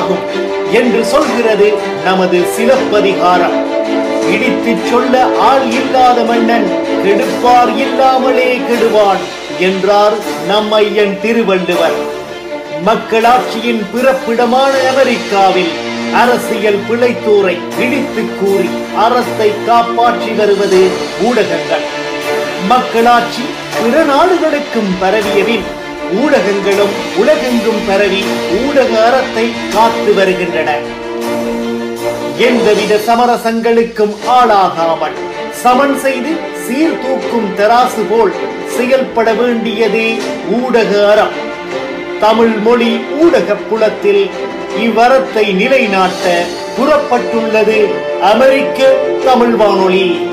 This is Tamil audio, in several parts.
ஆகும் என்று சொல்கிறது நமது சிலப்பதிகாரம். இடித்து சொல்ல ஆள் இல்லாத மன்னன் கெடுப்பார் இல்லாமலே கெடுவான் என்றார் நம் ஐயன் திருவள்ளுவர். மக்களாட்சியின் பிறப்பிடமான அமெரிக்காவில் அரசியல் பிழைத்தோரை இடித்து கூறி அரசை காப்பாற்றி வருவது ஊடகங்கள். மக்களாட்சி பிற நாடுகளுக்கும் பரவியவின் ஊடகங்களும் உலகெங்கும் பரவி ஊடக அறத்தை காத்து வருகின்றன. எந்தவித சமரசங்களுக்கும் ஆளாகாமல் சமன் செய்து சீர்தூக்கும் தராசு போல் செயல்பட வேண்டியதே ஊடக அறம். தமிழ் மொழி ஊடக புலத்தில் இவ்வரத்தை நிலைநாட்ட புறப்பட்டுள்ளது அமெரிக்க தமிழ் வானொலி.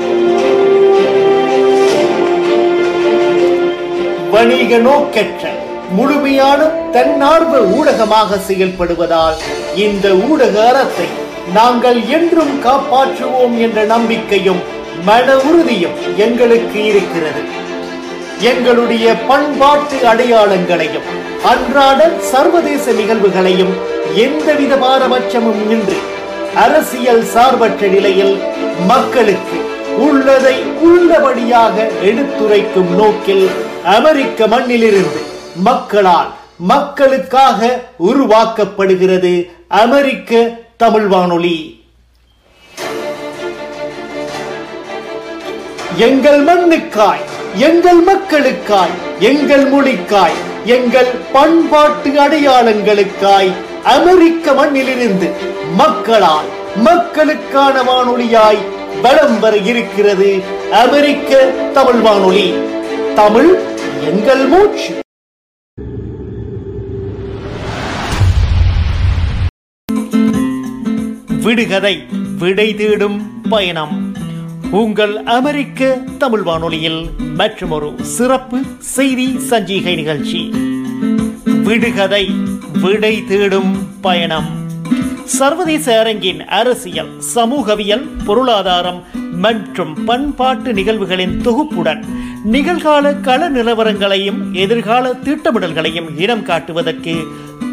வணிக நோக்கற்ற முழுமையான தன்னார்வ ஊடகமாக செயல்படுவதால் இந்த ஊடக அறத்தை நாங்கள் என்றும் காப்பாற்றுவோம் என்ற நம்பிக்கையும் மன உறுதியும் எங்களுக்கு இருக்கிறது. எங்களுடைய பண்பாட்டு அடையாளங்களையும் அன்றாட சர்வதேச நிகழ்வுகளையும் எந்தவித பாரபட்சமும் இன்றி அரசியல் சார்பற்ற நிலையில் மக்களுக்கு உள்ளதை உள்ளபடியாக எடுத்துரைக்கும் நோக்கில் அமெரிக்க மண்ணிலிருந்து மக்களால் மக்களுக்காக உருவாக்கப்படுகிறது அமெரிக்க தமிழ் வானொலி. எங்கள் மண்ணுக்காய் எங்கள் மக்களுக்காய் எங்கள் மொழிக்காய் எங்கள் பண்பாட்டு அடையாளங்களுக்காய் அமெரிக்க மண்ணிலிருந்து மக்களால் மக்களுக்கான வானொலியாய் வலம் வர இருக்கிறது அமெரிக்க தமிழ் வானொலி. தமிழ் எங்கள் மூச்சு. விடுகதை விடை தேடும் பயணம். உங்கள் அமெரிக்க தமிழ் வானொலியில் மற்றொரு சிறப்பு செய்தி சஞ்சிகை நிகழ்ச்சி. விடுகதை விடை தேடும் பயணம். சர்வதேச அரங்கின் அரசியல் சமூகவியல் பொருளாதாரம் மற்றும் பண்பாட்டு நிகழ்வுகளின் தொகுப்புடன் நிகழ்கால கள நிலவரங்களையும் எதிர்கால திட்டமிடல்களையும் இடம் காட்டுவதற்கு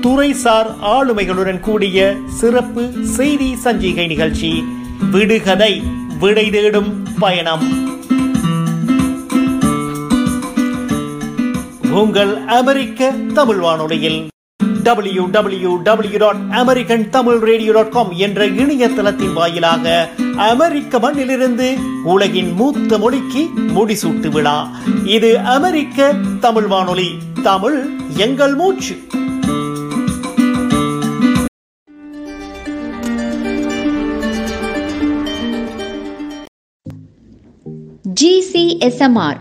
துறைசார் ஆளுமைகளுடன் கூடிய சிறப்பு செய்தி சஞ்சிகை நிகழ்ச்சி விடுகதை விடை தேடும் பயணம். உங்கள் அமெரிக்க தமிழ் வானொலியில் W W W dot American Tamil radio dot com என்ற இணையதளத்தின் வாயிலாக அமெரிக்க மண்ணிலிருந்து உலகின் மூத்த மொழிக்கு முடிசூட்டு விழா. இது அமெரிக்க தமிழ் வானொலி. தமிழ் எங்கள் மூச்சு. GCSMR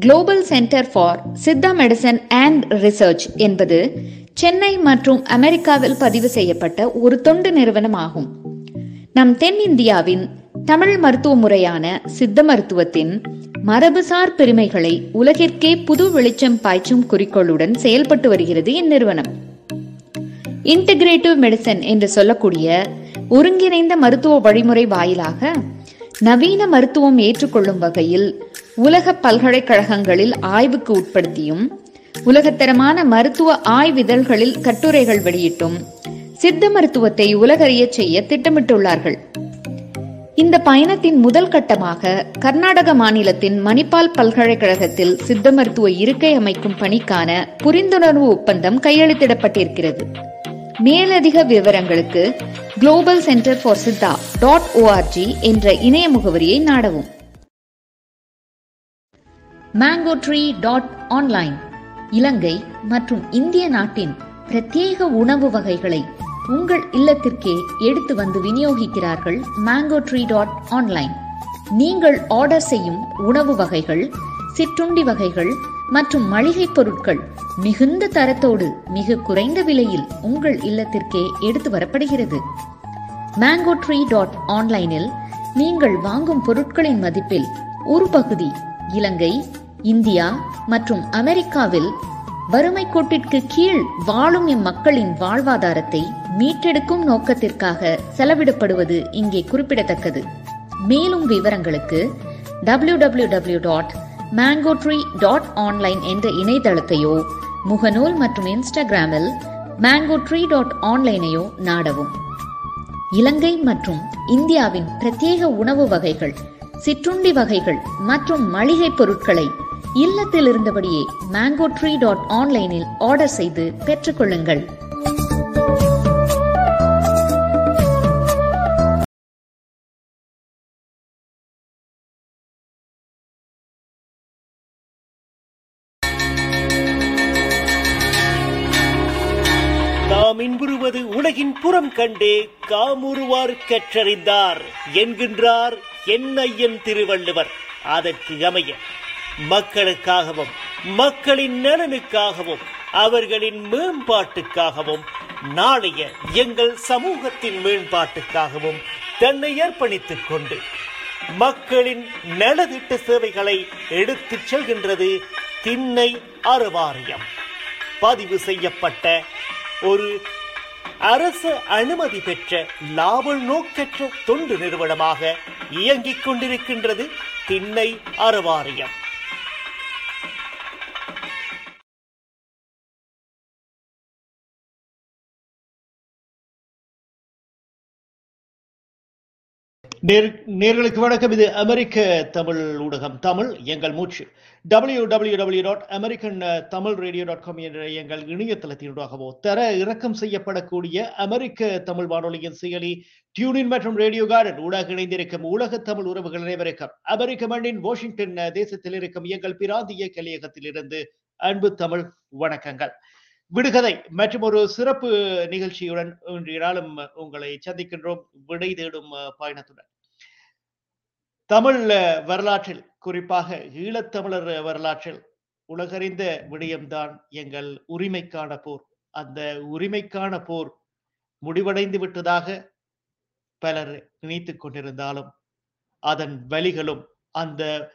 global centre for Siddha medicine and research என்பது சென்னை மற்றும் அமெரிக்காவில் பதிவு செய்யப்பட்ட ஒரு தொண்டு நிறுவனம் ஆகும் நம் தென்னிந்தியாவின் தமிழ் மருத்துவ முறையான சித்த மருத்துவத்தின் மரபுசார் பெருமைகளை உலகிற்கே புது வெளிச்சம் பாய்ச்சும் குறிக்கோளுடன் செயல்பட்டு வருகிறது இந்நிறுவனம். இன்டகிரேட்டிவ் மெடிசன் என்று சொல்லக்கூடிய ஒருங்கிணைந்த மருத்துவ வழிமுறை வாயிலாக நவீன மருத்துவம் ஏற்றுக்கொள்ளும் வகையில் உலக பல்கலைக்கழகங்களில் ஆய்வுக்கு உட்படுத்தியும் உலகத்தரமான மருத்துவ ஆய்விதழ்களில் கட்டுரைகள் வெளியிட்டும் சித்த மருத்துவத்தை உலகறியச் செய்ய திட்டமிட்டுள்ளார்கள். இந்த பயணத்தின் முதல் கட்டமாக கர்நாடக மாநிலத்தின் மணிப்பால் பல்கலைக்கழகத்தில் சித்த மருத்துவ இருக்கை அமைக்கும் பணிக்கான புரிந்துணர்வு ஒப்பந்தம் கையெழுத்திடப்பட்டிருக்கிறது. மேலதிக விவரங்களுக்கு global centre for Siddha dot ORG என்ற இணைய முகவரியை நாடவும். Mango Tree dot online Ilankai மற்றும் இந்திய நாட்டின் பிரத்யேக உணவு வகைகளை உங்கள் இல்லத்திற்கே எடுத்து வந்து விநியோகிக்கிறார்கள் மேங்கோ ட்ரீ டாட் ஆன்லைன் நீங்கள் ஆர்டர் செய்யும் உணவு வகைகள் சிற்றுண்டி வகைகள் மற்றும் மளிகை பொருட்கள் மிகுந்த தரத்தோடு மிக குறைந்த விலையில் உங்கள் இல்லத்திற்கே எடுத்து வரப்படுகிறது. மேங்கோ ட்ரீ டாட் ஆன்லைனில் நீங்கள் வாங்கும் பொருட்களின் மதிப்பில் ஒரு பகுதி இலங்கை இந்தியா மற்றும் அமெரிக்காவில் வறுமை கோட்டிற்கு கீழ் வாழும் இம்மக்களின் வாழ்வாதாரத்தை மீட்டெடுக்கும் நோக்கத்திற்காக செலவிடப்படுவது இங்கே குறிப்பிடத்தக்கது. மேலும் விவரங்களுக்கு W W W dot mango tree dot online என்ற இணையதளத்தையோ முகநூல் மற்றும் இன்ஸ்டாகிராமில் மேங்கோ ட்ரீ டாட் ஆன்லைனையோ நாடவும். இலங்கை மற்றும் இந்தியாவின் பிரத்யேக உணவு வகைகள் சிற்றுண்டி வகைகள் மற்றும் மளிகை பொருட்களை இல்லத்தில் இருந்தபடியே மேங்கோ ட்ரீ டாட் ஆன்லைனில் ஆர்டர் செய்து பெற்றுக்கொள்ளுங்கள். தாம் இன்புறுவது உலகின் புறம் கண்டே காமுறுவார் கற்றறிந்தார் என்கின்றார் என்னையன் திருவள்ளுவர். அதற்கு அமைய மக்களுக்காகவும் மக்களின் நலனுக்காகவும் அவர்களின் மேம்பாட்டுக்காகவும் நாளைய எங்கள் சமூகத்தின் மேம்பாட்டுக்காகவும் தன்னை அர்ப்பணித்துக் கொண்டு மக்களின் நலதிட்ட சேவைகளை எடுத்துச் செல்கின்றது திண்ணை அறவாரியம். பதிவு செய்யப்பட்ட ஒரு அரசு அனுமதி பெற்ற லாப நோக்கற்ற தொண்டு நிறுவனமாக இயங்கிக் கொண்டிருக்கின்றது திண்ணை அறவாரியம். நேர்களுக்கு வணக்கம். இது அமெரிக்க தமிழ் ஊடகம் தமிழ் எங்கள் மூச்சு. W W W dot American Tamil radio dot com என்ற எங்கள் இணையதளத்தினூடாகவோ தர இறக்கம் செய்யப்படக்கூடிய அமெரிக்க தமிழ் வானொலியின் செயலி டியூனின் மற்றும் ரேடியோ கார்டன் ஊடாக இணைந்திருக்கும் உலக தமிழ் உறவுகள் அனைவருக்கும் அமெரிக்க மண்ணின் வாஷிங்டன் தேசத்தில் இருக்கும் எங்கள் பிராந்திய கலியகத்திலிருந்து அன்பு தமிழ் வணக்கங்கள். விடுகதை மற்றும் ஒரு சிறப்பு நிகழ்ச்சியுடன் இன்று நாளும் உங்களை சந்திக்கின்றோம். விடை தேடும் பயணத்துடன். தமிழ் வரலாற்றில் குறிப்பாக ஈழத்தமிழர் வரலாற்றில் உலகறிந்த விடயம்தான் எங்கள் உரிமைக்கான போர். அந்த உரிமைக்கான போர் முடிவடைந்து விட்டதாக பலர் நினைத்துக் கொண்டிருந்தாலும் அதன் வழிகளும் அந்த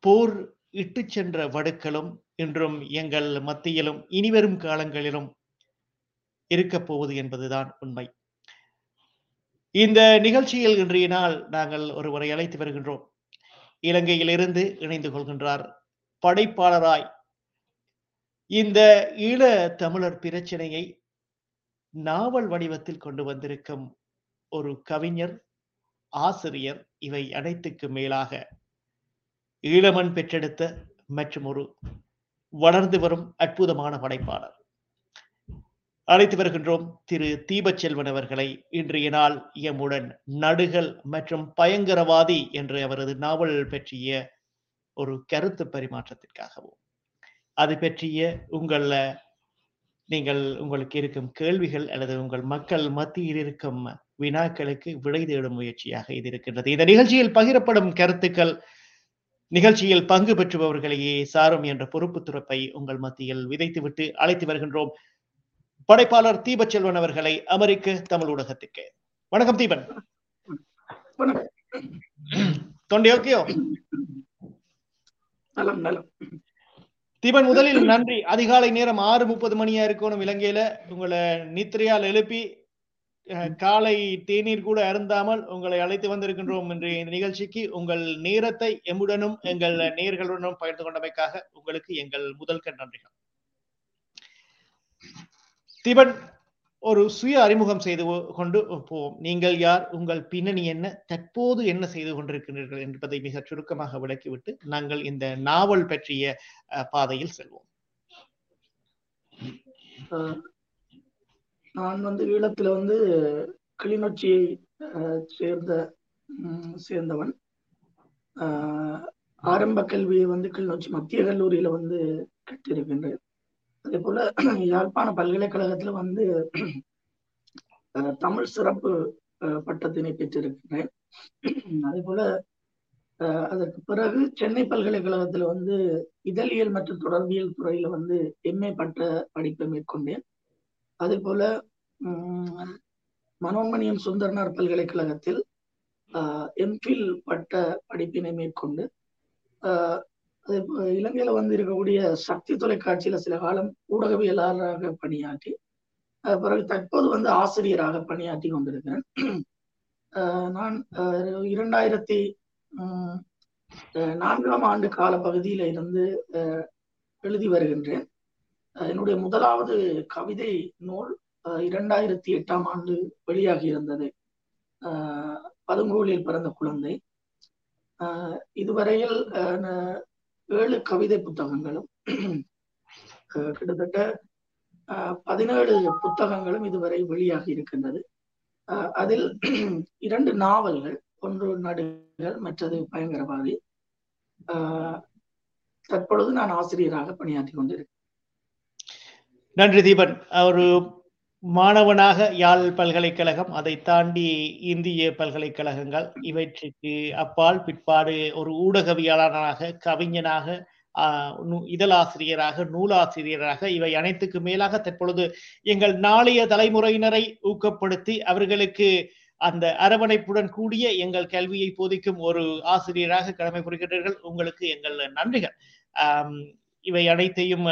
போர் இட்டுச் சென்ற வடுக்களும் இன்றும் எங்கள் மத்தியிலும் இனிவரும் காலங்களிலும் இருக்கப் போவது என்பதுதான் உண்மை. இந்த நிகழ்ச்சியில் இன்றைய நாள் நாங்கள் ஒருவரை அழைத்து வருகின்றோம். இலங்கையிலிருந்து இணைந்து கொள்கின்றார் படைப்பாளராய். இந்த ஈழ தமிழர் பிரச்சனையை நாவல் வடிவத்தில் கொண்டு வந்திருக்கும் ஒரு கவிஞர் ஆசிரியர் இவை அனைத்துக்கு மேலாக ஈழமண் பெற்றெடுத்த மற்றும் ஒரு வளர்ந்து வரும் அற்புதமான படைப்பாளர். அழைத்து வருகின்றோம் திரு தீபச்செல்வன் அவர்களை. இன்றைய நாள் எம்முடன் நடுகள் மற்றும் பயங்கரவாதி என்று அவரது நாவல் பற்றிய ஒரு கருத்து பரிமாற்றத்திற்காகவும் அது பற்றிய உங்கள நீங்கள் உங்களுக்கு இருக்கும் கேள்விகள் அல்லது உங்கள் மக்கள் மத்தியில் இருக்கும் வினாக்களுக்கு விடை தேடும் முயற்சியாக இது இருக்கின்றது. இந்த நிகழ்ச்சியில் பகிரப்படும் கருத்துக்கள் நிகழ்ச்சியில் பங்கு பெற்றுபவர்களையே சாரும் என்ற பொறுப்பு துறப்பை உங்கள் மத்தியில் விதைத்துவிட்டு அழைத்து வருகின்றோம். படைப்பாளர் தீபச்செல்வன் அவர்களை அமெரிக்க தமிழ் ஊடகத்திற்கு வணக்கம் தீபன். வணக்கம். தொண்டை ஓகேயோ நலம் நலம். தீபன் முதலில் நன்றி. அதிகாலை நேரம் ஆறு முப்பது மணியா இருக்கணும் இலங்கையில. உங்களை நித்திரையால் எழுப்பி காலை தேநீர் கூட அருந்தாமல் உங்களை அழைத்து வந்திருக்கின்றோம் இன்றைய இந்த நிகழ்ச்சிக்கு உங்கள் நேரத்தை எம்முடனும் எங்கள் நேர்களுடனும் பகிர்ந்து கொண்டமைக்காக உங்களுக்கு எங்கள் முதல் கண் நன்றிகள். தீபன் ஒரு சுய அறிமுகம் செய்து கொண்டு போவோம். நீங்கள் யார்? உங்கள் பின்னணி என்ன? தற்போது என்ன செய்து கொண்டிருக்கிறீர்கள் என்பதை மிக சுருக்கமாக விளக்கிவிட்டு நாங்கள் இந்த நாவல் பற்றிய பாதையில் செல்வோம். நான் வந்து ஈழத்துல வந்து கிளிநொச்சியை சேர்ந்த சேர்ந்தவன். ஆரம்ப கல்வியை வந்து கிளிநொச்சி மத்திய கல்லூரியில வந்து கட்டிருக்கின்றேன் அதே போல யாழ்ப்பாண பல்கலைக்கழகத்துல வந்து தமிழ் சிறப்பு பட்டத்தினை பெற்றிருக்கின்றேன். அதே போல அதற்கு பிறகு சென்னை பல்கலைக்கழகத்துல வந்து இதழியல் மற்றும் தொடர்பியல் துறையில வந்து எம்ஏ பட்ட படிப்பை மேற்கொண்டேன். அதே போல உம், மனோன்மணியம் சுந்தரனார் பல்கலைக்கழகத்தில் எம்ஃபில் பட்ட படிப்பினை மேற்கொண்டு ஆஹ், அதே போ- இலங்கையில வந்து இருக்கக்கூடிய சக்தி தொலைக்காட்சியில சில காலம் ஊடகவியலாளராக பணியாற்றி பிறகு தற்போது வந்து ஆசிரியராக பணியாற்றி கொண்டிருக்கிறேன். ஆஹ், நான் இரண்டாயிரத்தி ஆஹ், நான்காம் ஆண்டு கால பகுதியில இருந்து எழுதி வருகின்றேன். என்னுடைய முதலாவது கவிதை நூல் இரண்டாயிரத்தி எட்டாம் ஆண்டு வெளியாகி இருந்தது. பதுங்கோலில் பிறந்த குழந்தை. இதுவரையில் ஏழு கவிதை புத்தகங்களும் கிட்டத்தட்ட பதினேழு புத்தகங்களும் இதுவரை வெளியாகி இருக்கின்றது. அதில் இரண்டு நாவல்கள் ஒன்று நடுகள் மற்றது பயங்கரவாதி. தற்பொழுது நான் ஆசிரியராக பணியாற்றி கொண்டிருக்கிறேன். நன்றி தீபன். ஒரு மாணவனாக யாழ் பல்கலைக்கழகம் அதை தாண்டி இந்திய பல்கலைக்கழகங்கள் இவற்றுக்கு அப்பால் பிற்பாடு ஒரு ஊடகவியலாளராக கவிஞனாக இதழாசிரியராக நூலாசிரியராக இவை அனைத்துக்கு மேலாக தற்பொழுது எங்கள் நாளைய தலைமுறையினரை ஊக்கப்படுத்தி அவர்களுக்கு அந்த அரவணைப்புடன் கூடிய எங்கள் கல்வியை போதிக்கும் ஒரு ஆசிரியராக கடமை புரிகிறீர்கள் உங்களுக்கு எங்கள் நன்றிகள். இவை அனைத்தையும்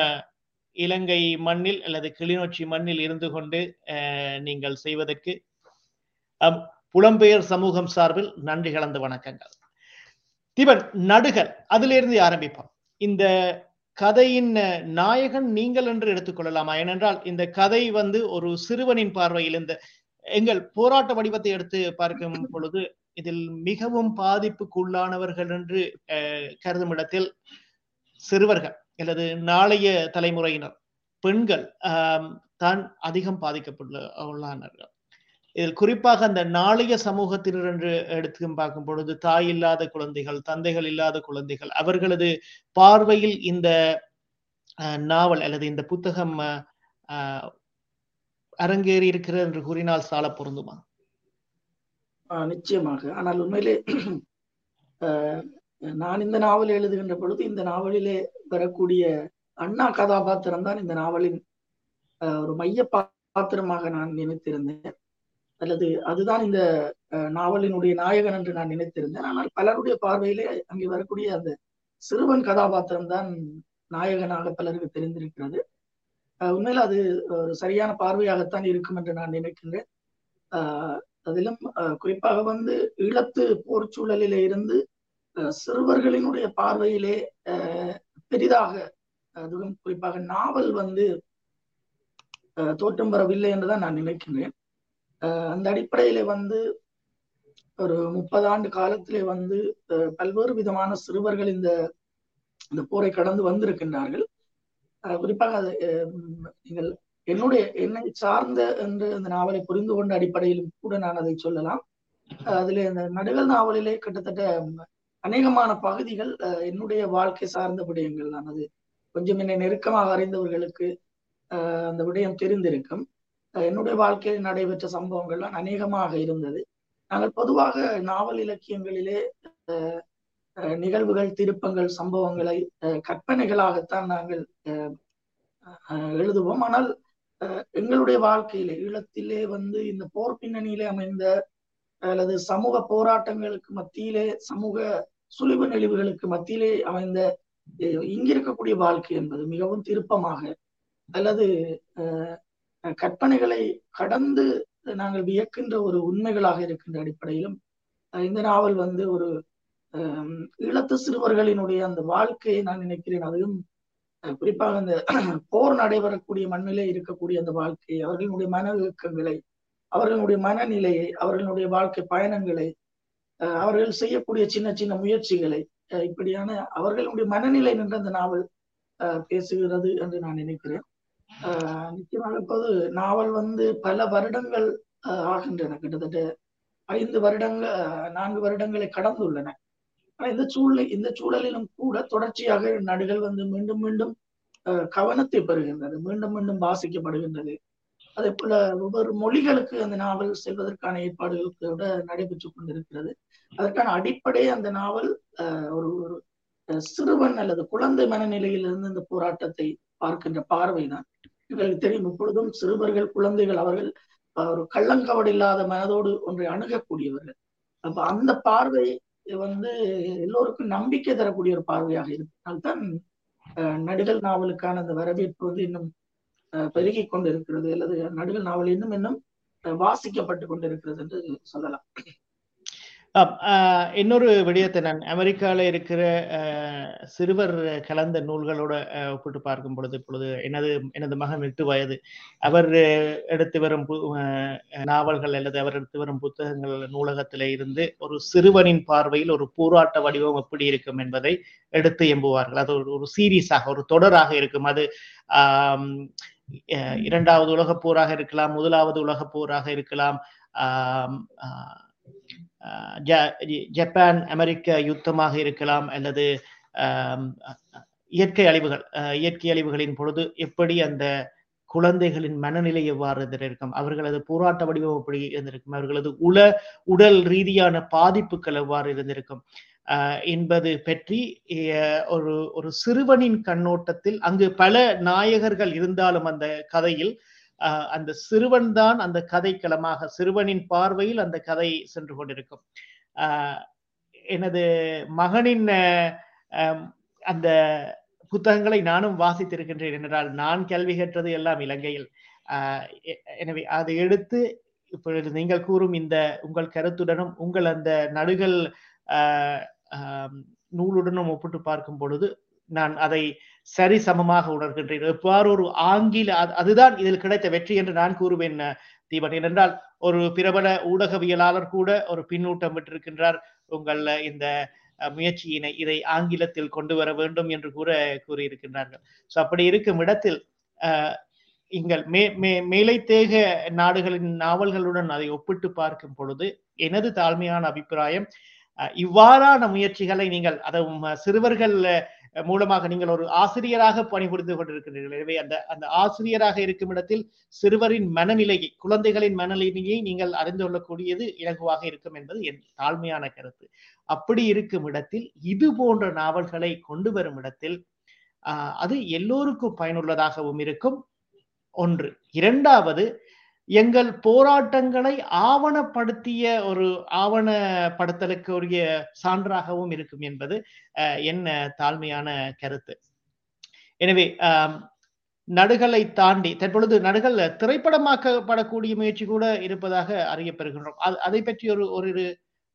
இலங்கை மண்ணில் அல்லது கிளிநொச்சி மண்ணில் இருந்து கொண்டு நீங்கள் செய்வதற்கு புலம்பெயர் சமூகம் சார்பில் நன்றி கலந்த வணக்கங்கள். தீபன் நடுகள் அதிலிருந்து ஆரம்பிப்போம். இந்த கதையின் நாயகன் நீங்கள் என்று எடுத்துக்கொள்ளலாமா ஏனென்றால் இந்த கதை வந்து ஒரு சிறுவனின் பார்வையில் இந்த எங்கள் போராட்ட வடிவத்தை எடுத்து பார்க்கும் பொழுது இதில் மிகவும் பாதிப்புக்குள்ளானவர்கள் என்று கருதும் இடத்தில் சிறுவர்கள் அல்லது நாளைய தலைமுறையினர் பெண்கள் தான் அதிகம் பாதிக்கப்பட்டுள்ளார்கள் இதில் குறிப்பாக அந்த நாளைய சமூகத்தினர் என்று எடுத்து பார்க்கும் பொழுது தாய் இல்லாத குழந்தைகள் தந்தைகள் இல்லாத குழந்தைகள் அவர்களது பார்வையில் இந்த நாவல் அல்லது இந்த புத்தகம் அரங்கேறி இருக்கிறது என்று கூறினால் சால பொருந்துமா? நிச்சயமாக. ஆனால் உண்மையிலே நான் இந்த நாவல் எழுதுகின்ற பொழுது இந்த நாவலிலே வரக்கூடிய அண்ணா கதாபாத்திரம் தான் இந்த நாவலின் ஒரு மைய பாத்திரமாக நான் நினைத்திருந்தேன். அல்லது அதுதான் இந்த நாவலினுடைய நாயகன் என்று நான் நினைத்திருந்தேன். ஆனால் பலருடைய பார்வையிலே அங்கே வரக்கூடிய அந்த சிறுவன் கதாபாத்திரம் தான் நாயகனாக பலருக்கு தெரிந்திருக்கிறது. உண்மையில் அது ஒரு சரியான பார்வையாகத்தான் இருக்கும் என்று நான் நினைக்கின்றேன். அதிலும் குறிப்பாக வந்து ஈழத்து போர் சூழலிலே இருந்து சிறுவர்களினுடைய பார்வையிலே பெரிதாக அதுவும் குறிப்பாக நாவல் வந்து தோற்றம் பெறவில்லை என்றுதான் நான் நினைக்கின்றேன் அந்த அடிப்படையில வந்து ஒரு முப்பது ஆண்டு காலத்திலே வந்து பல்வேறு விதமான சிறுவர்கள் இந்த இந்த போரை கடந்து வந்திருக்கின்றார்கள். குறிப்பாக அது நீங்கள் என்னுடைய என்னை சார்ந்த என்று அந்த நாவலை புரிந்து கொண்ட அடிப்படையிலும் கூட நான் அதை சொல்லலாம். அதுல இந்த நடுகள் நாவலிலே கிட்டத்தட்ட அநேகமான பகுதிகள் என்னுடைய வாழ்க்கை சார்ந்த விடயங்கள் தான். அது கொஞ்சம் என்னை நெருக்கமாக அறிந்தவர்களுக்கு அந்த விடயம் தெரிந்திருக்கும். என்னுடைய வாழ்க்கையில் நடைபெற்ற சம்பவங்கள்லாம் அநேகமாக இருந்தது. நாங்கள் பொதுவாக நாவல் இலக்கியங்களிலே நிகழ்வுகள் திருப்பங்கள் சம்பவங்களை கற்பனைகளாகத்தான் நாங்கள் எழுதுவோம். ஆனால் எங்களுடைய வாழ்க்கையிலே ஈழத்திலே வந்து இந்த போர் பின்னணியிலே அமைந்த அல்லது சமூக போராட்டங்களுக்கு மத்தியிலே சமூக சுழிவு நெளிவுகளுக்கு மத்தியிலே அமைந்த இங்கிருக்கக்கூடிய வாழ்க்கை என்பது மிகவும் திருப்பமாக அல்லது கற்பனைகளை கடந்து நாங்கள் வியக்கின்ற ஒரு உண்மைகளாக இருக்கின்ற அடிப்படையிலும் இந்த நாவல் வந்து ஒரு ஈழத்து சிறுவர்களினுடைய அந்த வாழ்க்கையை நான் நினைக்கிறேன். அதுவும் குறிப்பாக அந்த போர் நடைபெறக்கூடிய மண்ணிலே இருக்கக்கூடிய அந்த வாழ்க்கை அவர்களுடைய மன இயக்கங்களை அவர்களுடைய மனநிலையை அவர்களுடைய வாழ்க்கை பயணங்களை அவர்கள் செய்யக்கூடிய சின்ன சின்ன முயற்சிகளை இப்படியான அவர்களுடைய மனநிலை நின்ற அந்த நாவல் பேசுகிறது என்று நான் நினைக்கிறேன். நிச்சயமாக இப்போது நாவல் வந்து பல வருடங்கள் ஆகின்றன. கிட்டத்தட்ட ஐந்து வருடங்கள் நான்கு வருடங்களை கடந்துள்ளன. ஆனா இந்த சூழ்நிலை இந்த சூழலிலும் கூட தொடர்ச்சியாக நடுகள் வந்து மீண்டும் மீண்டும் கவனத்தை பெறுகின்றது மீண்டும் மீண்டும் வாசிக்கப்படுகின்றது. அதே போல ஒவ்வொரு மொழிகளுக்கு அந்த நாவல் செல்வதற்கான ஏற்பாடுகள் கூட நடைபெற்றுக் கொண்டிருக்கிறது. அதற்கான அடிப்படை அந்த நாவல் ஒரு ஒரு சிறுவன் அல்லது குழந்தை மனநிலையிலிருந்து இந்த போராட்டத்தை பார்க்கின்ற பார்வைதான் எங்களுக்கு தெரியும் இப்பொழுதும் சிறுவர்கள் குழந்தைகள் அவர்கள் ஒரு கள்ளங்கவடு இல்லாத மனதோடு ஒன்றை அணுகக்கூடியவர்கள். அப்ப அந்த பார்வை வந்து எல்லோருக்கும் நம்பிக்கை தரக்கூடிய ஒரு பார்வையாக இருப்பதால்தான் நடிகர் நாவலுக்கான அந்த வரவேற்பு வந்து இன்னும் பெருகி கொண்டிருக்கிறது அல்லது நடுவில் நாவல் இன்னும் இன்னும் வாசிக்கப்பட்டு கொண்டிருக்கிறது என்று சொல்லலாம். ஆஹ், இன்னொரு விடயத்தை நான் அமெரிக்காவில் இருக்கிற சிறுவர் கலந்த நூல்களோட ஒப்பிட்டு பார்க்கும் பொழுது இப்பொழுது எனது எனது மகன் எட்டு வயது. அவர் எடுத்து வரும் பு- நாவல்கள் அல்லது அவர் எடுத்து வரும் புத்தகங்கள் நூலகத்திலே இருந்து ஒரு சிறுவனின் பார்வையில் ஒரு போராட்ட வடிவம் எப்படி இருக்கும் என்பதை எடுத்து எம்புவார்கள். அது ஒரு சீரியஸாக சீரீஸாக ஒரு தொடராக இருக்கும். அது இரண்டாவது உலகப் போராக இருக்கலாம் முதலாவது உலகப் போராக இருக்கலாம். ஜப்பான் அமெரிக்க யுத்தமாக இருக்கலாம் அல்லது இயற்கை அழிவுகள் அஹ், இயற்கை அழிவுகளின் பொழுது எப்படி அந்த குழந்தைகளின் மனநிலை எவ்வாறு இருந்திருக்கும் அவர்களது போராட்ட வடிவம் எப்படி இருந்திருக்கும் அவர்களது உள உடல் ரீதியான பாதிப்புகள் எவ்வாறு இருந்திருக்கும் என்பது பற்றி அஹ், ஒரு ஒரு சிறுவனின் கண்ணோட்டத்தில் அங்கு பல நாயகர்கள் இருந்தாலும் அந்த கதையில் ஆஹ் அந்த சிறுவன் தான் அந்த களமாக சிறுவனின் பார்வையில் அந்த கதை சென்று கொண்டிருக்கும். ஆஹ் எனது மகனின் ஆஹ் அந்த புத்தகங்களை நானும் வாசித்திருக்கின்றேன் என்றால் நான் கல்வி கற்றது எல்லாம் இலங்கையில். ஆஹ் எனவே அதை எடுத்து இப்பொழுது நீங்கள் கூறும் இந்த உங்கள் கருத்துடனும் உங்கள் அந்த நடுகள் நூலுடனும் ஒப்பிட்டு பார்க்கும் பொழுது நான் அதை சரி சமமாக உணர்கின்றேன். எவ்வாறு ஒரு ஆங்கில அது- அதுதான் இதில் கிடைத்த வெற்றி என்று நான் கூறுவேன் தீபன். ஏனென்றால் ஒரு பிரபல ஊடகவியலாளர் கூட ஒரு பின்னூட்டம் விட்டிருக்கின்றார் உங்கள் இந்த முயற்சியினை இதை ஆங்கிலத்தில் கொண்டு வர வேண்டும் என்று கூற கூறியிருக்கின்றார்கள். ஸோ அப்படி இருக்கும் இடத்தில் அஹ், எங்கள் மே மே மேலைத்தேக நாடுகளின் நாவல்களுடன் அதை ஒப்பிட்டு பார்க்கும் பொழுது எனது தாழ்மையான அபிப்பிராயம் இவ்வாறான முயற்சிகளை நீங்கள் அதுவும் சிறுவர்கள் மூலமாக நீங்கள் ஒரு ஆசிரியராக பணிபுரிந்து கொண்டிருக்கிறீர்கள். எனவே அந்த அந்த ஆசிரியராக இருக்கும் இடத்தில் சிறுவரின் மனநிலையை குழந்தைகளின் மனநிலையை நீங்கள் அறிந்து கொள்ளக்கூடியது இலகுவாக இருக்கும் என்பது என் தாழ்மையான கருத்து. அப்படி இருக்கும் இடத்தில் இது போன்ற நாவல்களை கொண்டு வரும் இடத்தில் ஆஹ், அது எல்லோருக்கும் பயனுள்ளதாகவும் இருக்கும். ஒன்று. இரண்டாவது எங்கள் போராட்டங்களை ஆவணப்படுத்திய ஒரு ஆவணப்படுத்தலுக்கு உரிய சான்றாகவும் இருக்கும் என்பது அஹ், என் தாழ்மையான கருத்து. எனவே நடுகளை தாண்டி தற்பொழுது நடுகள் திரைப்படமாக்கப்படக்கூடிய முயற்சி கூட இருப்பதாக அறியப்பெறுகின்றோம். அது அதை பற்றி ஒரு ஒரு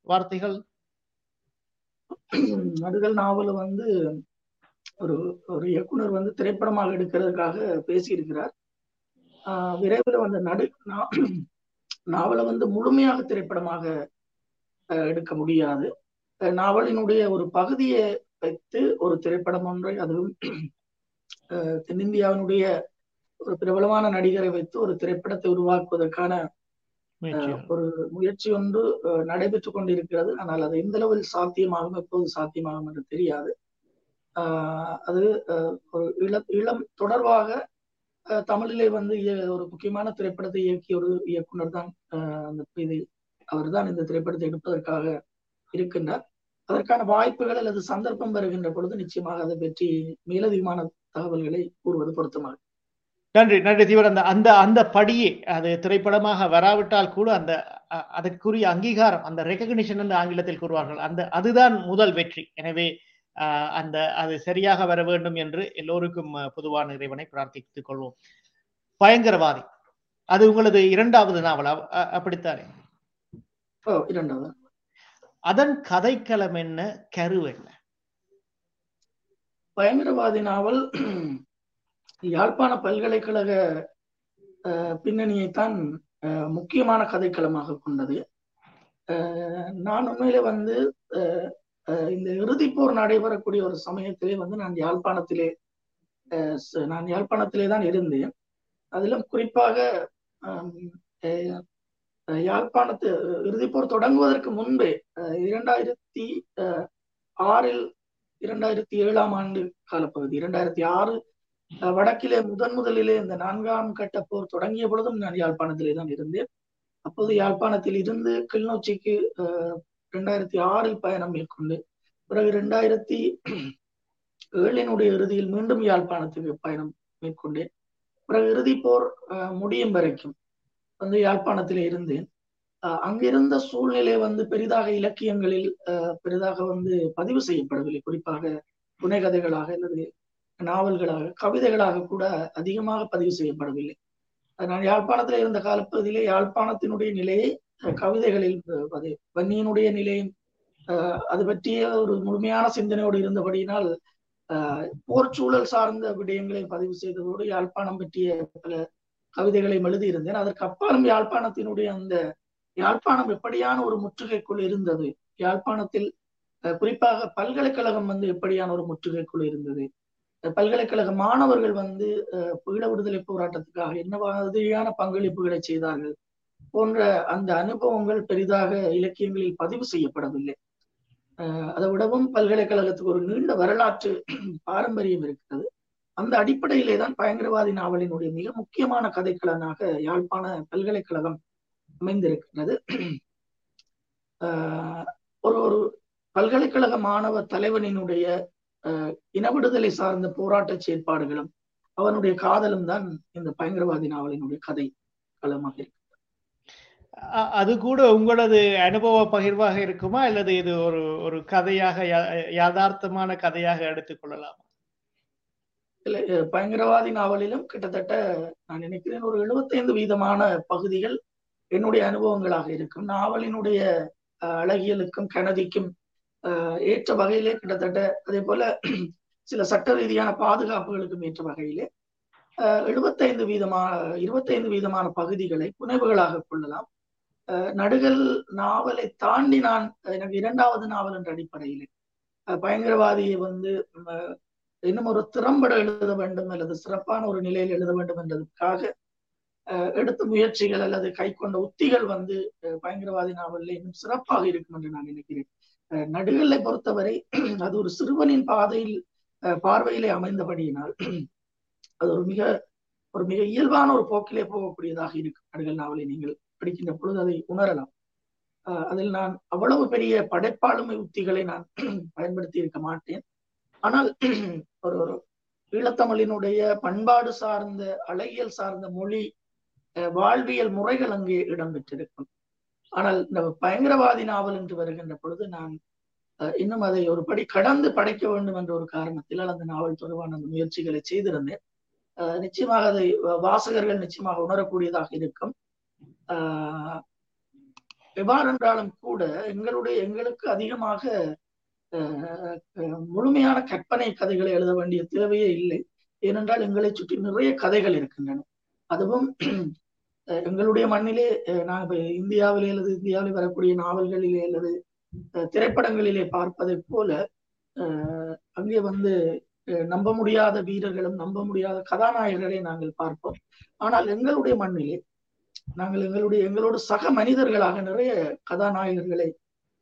வார்த்தைகள்? நடுகள் நாவல் வந்து ஒரு ஒரு இயக்குனர் வந்து திரைப்படமாக எடுக்கிறதுக்காக பேசியிருக்கிறார். விரைவில் வந்து நடு நாவலை வந்து முழுமையாக திரைப்படமாக எடுக்க முடியாது. நாவலினுடைய ஒரு பகுதியை வைத்து ஒரு திரைப்படம் ஒன்றை அதுவும் தென்னிந்தியாவினுடைய ஒரு பிரபலமான நடிகரை வைத்து ஒரு திரைப்படத்தை உருவாக்குவதற்கான ஒரு முயற்சி ஒன்று அஹ், நடைபெற்றுக் கொண்டிருக்கிறது. ஆனால் அது எந்த அளவில் சாத்தியமாகும் எப்போது சாத்தியமாகும் என்று தெரியாது. ஆஹ் அது ஒரு இளம் இளம் தொடர்பாக தமிழிலே வந்து ஒரு முக்கியமான திரைப்படத்தை இயக்கிய ஒரு இயக்குனர் தான் அந்த இது அவர் தான் இந்த திரைப்படத்தை எடுப்பதற்காக இருக்கின்றார். அதற்கான வாய்ப்புகள் அல்லது சந்தர்ப்பம் வருகின்ற பொழுது நிச்சயமாக அதை பற்றி மேலதிகமான தகவல்களை கூறுவது பொருத்தமாக நன்றி நன்றி தீவிர அந்த அந்த அந்த படியே அது திரைப்படமாக வராவிட்டால் கூட அந்த அதற்குரிய அங்கீகாரம் அந்த ரெகக்னிஷன் என்று ஆங்கிலத்தில் கூறுவார்கள். அந்த அதுதான் முதல் வெற்றி. எனவே அந்த அது சரியாக வர வேண்டும் என்று எல்லோருக்கும் பொதுவான இறைவனை பிரார்த்தித்துக் கொள்வோம். பயங்கரவாதி. அது உங்களது இரண்டாவது நாவல்? அப்படித்தானே? அதன் கதைக்களம் என்ன? கரு என்ன? பயங்கரவாதி நாவல் யாழ்ப்பாண பல்கலைக்கழக அஹ், பின்னணியைத்தான் முக்கியமான கதைக்களமாக கொண்டது. நான் உண்மையிலே வந்து இந்த இறுதிப் போர் நடைபெறக்கூடிய ஒரு சமயத்திலே வந்து நான் யாழ்ப்பாணத்திலே அஹ், நான் யாழ்ப்பாணத்திலே தான் இருந்தேன். அதிலும் குறிப்பாக யாழ்ப்பாணத்து இறுதிப்போர் தொடங்குவதற்கு முன்பே அஹ், இரண்டாயிரத்தி அஹ், ஆறில் இரண்டாயிரத்தி ஏழாம் ஆண்டு காலப்பகுதி இரண்டாயிரத்தி ஆறு அஹ், வடக்கிலே முதன் முதலிலே இந்த நான்காம் கட்ட போர் தொடங்கிய பொழுதும் நான் யாழ்ப்பாணத்திலே தான் இருந்தேன். அப்போது யாழ்ப்பாணத்தில் இருந்து கிளிநொச்சிக்கு ரெண்டாயிரத்தி இரண்டாயிரத்தி ஆறில் பயணம் மேற்கொண்டு பிறகு இரண்டாயிரத்தி ஏழினுடைய இறுதியில் மீண்டும் யாழ்ப்பாணத்துக்கு பயணம் மேற்கொண்டேன். பிறகு இறுதி போர் முடியும் வரைக்கும் வந்து யாழ்ப்பாணத்திலே இருந்தேன். அஹ், அங்கிருந்த சூழ்நிலை வந்து பெரிதாக இலக்கியங்களில் அஹ், பெரிதாக வந்து பதிவு செய்யப்படவில்லை. குறிப்பாக புனைகதைகளாக அல்லது நாவல்களாக கவிதைகளாக கூட அதிகமாக பதிவு செய்யப்படவில்லை. அதனால் நான் யாழ்ப்பாணத்தில் இருந்த காலப்பகுதியிலே யாழ்ப்பாணத்தினுடைய நிலையை கவிதைகளில் அது வன்னியினுடைய நிலையும் அது பற்றிய ஒரு முழுமையான சிந்தனையோடு இருந்தபடியினால் போர்ச்சூழல் சார்ந்த விடயங்களை பதிவு செய்ததோடு யாழ்ப்பாணம் பற்றிய பல கவிதைகளை எழுதியிருந்தேன். அதற்கு அப்பாலும் யாழ்ப்பாணத்தினுடைய அந்த யாழ்ப்பாணம் எப்படியான ஒரு முற்றுகைக்குள் இருந்தது? யாழ்ப்பாணத்தில் குறிப்பாக பல்கலைக்கழகம் வந்து எப்படியான ஒரு முற்றுகைக்குள் இருந்தது? பல்கலைக்கழக மாணவர்கள் வந்து ஈழ விடுதலை போராட்டத்துக்காக என்ன மாதிரியான பங்களிப்புகளை செய்தார்கள்? போன்ற அந்த அனுபவங்கள் பெரிதாக இலக்கியங்களில் பதிவு செய்யப்படவில்லை. அதை விடவும் பல்கலைக்கழகத்துக்கு ஒரு நீண்ட வரலாற்று பாரம்பரியம் இருக்கிறது. அந்த அடிப்படையிலே தான் பயங்கரவாதி நாவலினுடைய மிக முக்கியமான கதைக்களனாக யாழ்ப்பாண பல்கலைக்கழகம் அமைந்திருக்கிறது. ஒரு ஒரு பல்கலைக்கழக மாணவ தலைவனினுடைய இன விடுதலை சார்ந்த போராட்ட செயற்பாடுகளும் அவனுடைய காதலும் தான் இந்த பயங்கரவாதி நாவலினுடைய கதை களமாக இருக்கு. அது கூட உங்களது அனுபவ பகிர்வாக இருக்குமா? அல்லது இது ஒரு ஒரு கதையாக யதார்த்தமான கதையாக எடுத்துக்கொள்ளலாமா இல்லை பயங்கரவாதி நாவலிலும் கிட்டத்தட்ட நான் நினைக்கிறேன் ஒரு எழுபத்தைந்து வீதமான பகுதிகள் என்னுடைய அனுபவங்களாக இருக்கும். நாவலினுடைய அழகியலுக்கும் கனதிக்கும் ஏற்ற வகையிலே கிட்டத்தட்ட அதே போல சில சட்ட ரீதியான பாதுகாப்புகளுக்கும் ஏற்ற வகையிலே எழுபத்தைந்து வீதமான இருபத்தைந்து வீதமான பகுதிகளை புனைவுகளாக கொள்ளலாம். நடுகள் நாவலை தாண்டி நான் எனக்கு இரண்டாவது நாவல் என்ற அடிப்படையில். பயங்கரவாதியை வந்து இன்னும் ஒரு திறம்பட எழுத வேண்டும் அல்லது சிறப்பான ஒரு நிலையில் எழுத வேண்டும் என்றதுக்காக எடுத்த முயற்சிகள் அல்லது கை கொண்ட உத்திகள் வந்து பயங்கரவாதி நாவலில் இன்னும் சிறப்பாக இருக்கும் என்று நான் நினைக்கிறேன். நடுகளை பொறுத்தவரை அது ஒரு சிறுவனின் பாதையில் பார்வையிலே அமைந்தபடியினால் அது ஒரு மிக ஒரு மிக இயல்பான ஒரு போக்கிலே போகக்கூடியதாக இருக்கும் அடுகள் நாவலை நீங்கள் படிக்கின்ற பொழுது அதை உணரலாம். அதில் நான் அவ்வளவு பெரிய படைப்பாளுமை உத்திகளை நான் பயன்படுத்தி இருக்க மாட்டேன். ஆனால் ஒரு ஒரு ஈழத்தமிழினுடைய பண்பாடு சார்ந்த அழகியல் சார்ந்த மொழி வாழ்வியல் முறைகள் அங்கே இடம்பெற்றிருக்கும். ஆனால் இந்த பயங்கரவாதி நாவல் என்று வருகின்ற பொழுது நான் இன்னும் அதை ஒரு படி கடந்து படைக்க வேண்டும் என்ற ஒரு காரணத்தினால் அந்த நாவல் தொடர்பான அந்த முயற்சிகளை செய்திருந்தேன். நிச்சயமாக அதை வாசகர்கள் நிச்சயமாக உணரக்கூடியதாக இருக்கும். ஆஹ் எவ்வாறென்றாலும் கூட எங்களுடைய எங்களுக்கு அதிகமாக முழுமையான கற்பனை கதைகளை எழுத வேண்டிய தேவையே இல்லை. ஏனென்றால் எங்களை சுற்றி நிறைய கதைகள் இருக்கின்றன. அதுவும் எங்களுடைய மண்ணிலே நாங்கள் இந்தியாவிலே அல்லது இந்தியாவில் வரக்கூடிய நாவல்களிலே அல்லது திரைப்படங்களிலே பார்ப்பதை போல அங்கே வந்து நம்ப முடியாத வீரர்களும் நம்ப முடியாத கதாநாயகர்களை நாங்கள் பார்ப்போம். ஆனால் எங்களுடைய மண்ணிலே நாங்கள் எங்களுடைய எங்களோட சக மனிதர்களாக நிறைய கதாநாயகர்களை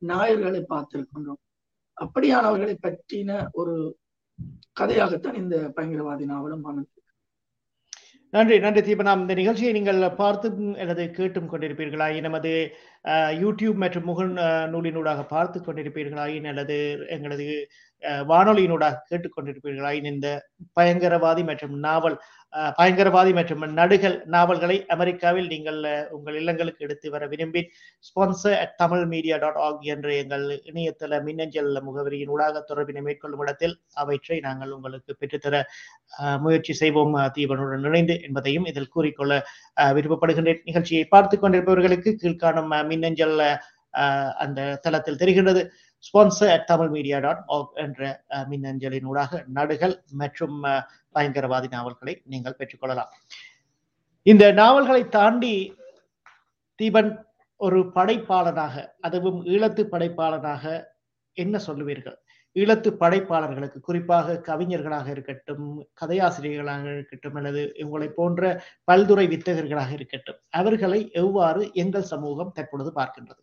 நாயர்களை பார்த்திருக்கின்றோம். அப்படியானவர்களை பற்றின ஒரு கதையாகத்தான் இந்த பயங்கரவாதி நாவலும் ஆனது நன்றி நன்றி தீபனாம் இந்த நிகழ்ச்சியை நீங்கள் பார்த்தும் அல்லது கேட்டும் கொண்டிருப்பீர்களா? நமது யூடியூப் மற்றும் முகநூலினூடாக பார்த்து கொண்டிருப்பீர்களாயின் அல்லது எங்களது வானொலியினூடாக கேட்டுக்கொண்டிருப்பீர்களா? இந்த பயங்கரவாதி மற்றும் நாவல் பயங்கரவாதி மற்றும் நடுகள் நாவல்களை அமெரிக்காவில் நீங்கள் உங்கள் இல்லங்களுக்கு எடுத்து வர விரும்பி sponsor at Tamil media dot org என்ற எங்கள் இணையதள மின்னஞ்சல் முகவரியின் ஊடாக தொடர்பினை மேற்கொள்ளும் இடத்தில் அவற்றை நாங்கள் உங்களுக்கு பெற்றுத்தர முயற்சி செய்வோம். தீபனுடன் இணைந்து என்பதையும் இதில் கூறிக்கொள்ள விருப்பப்படுகின்ற நிகழ்ச்சியை பார்த்து கொண்டிருப்பவர்களுக்கு கீழ்காணும் மின்னஞ்சல் அந்த தளத்தில் தெரிகின்றது. Sponsor at Tamil media dot org என்ற மின்னஞ்சலின் ஊடாக நடுகள் மற்றும் பயங்கரவாதி நாவல்களை நீங்கள் பெற்றுக்கொள்ளலாம். இந்த நாவல்களை தாண்டி தீபன் ஒரு படைப்பாளனாக அதுவும் ஈழத்து படைப்பாளனாக என்ன சொல்லுவீர்கள்? ஈழத்து படைப்பாளர்களுக்கு குறிப்பாக கவிஞர்களாக இருக்கட்டும் கதையாசிரியர்களாக இருக்கட்டும் அல்லது இவங்களை போன்ற பல்துறை வித்தகர்களாக இருக்கட்டும் அவர்களை எவ்வாறு எங்கள் சமூகம் தற்பொழுது பார்க்கின்றது?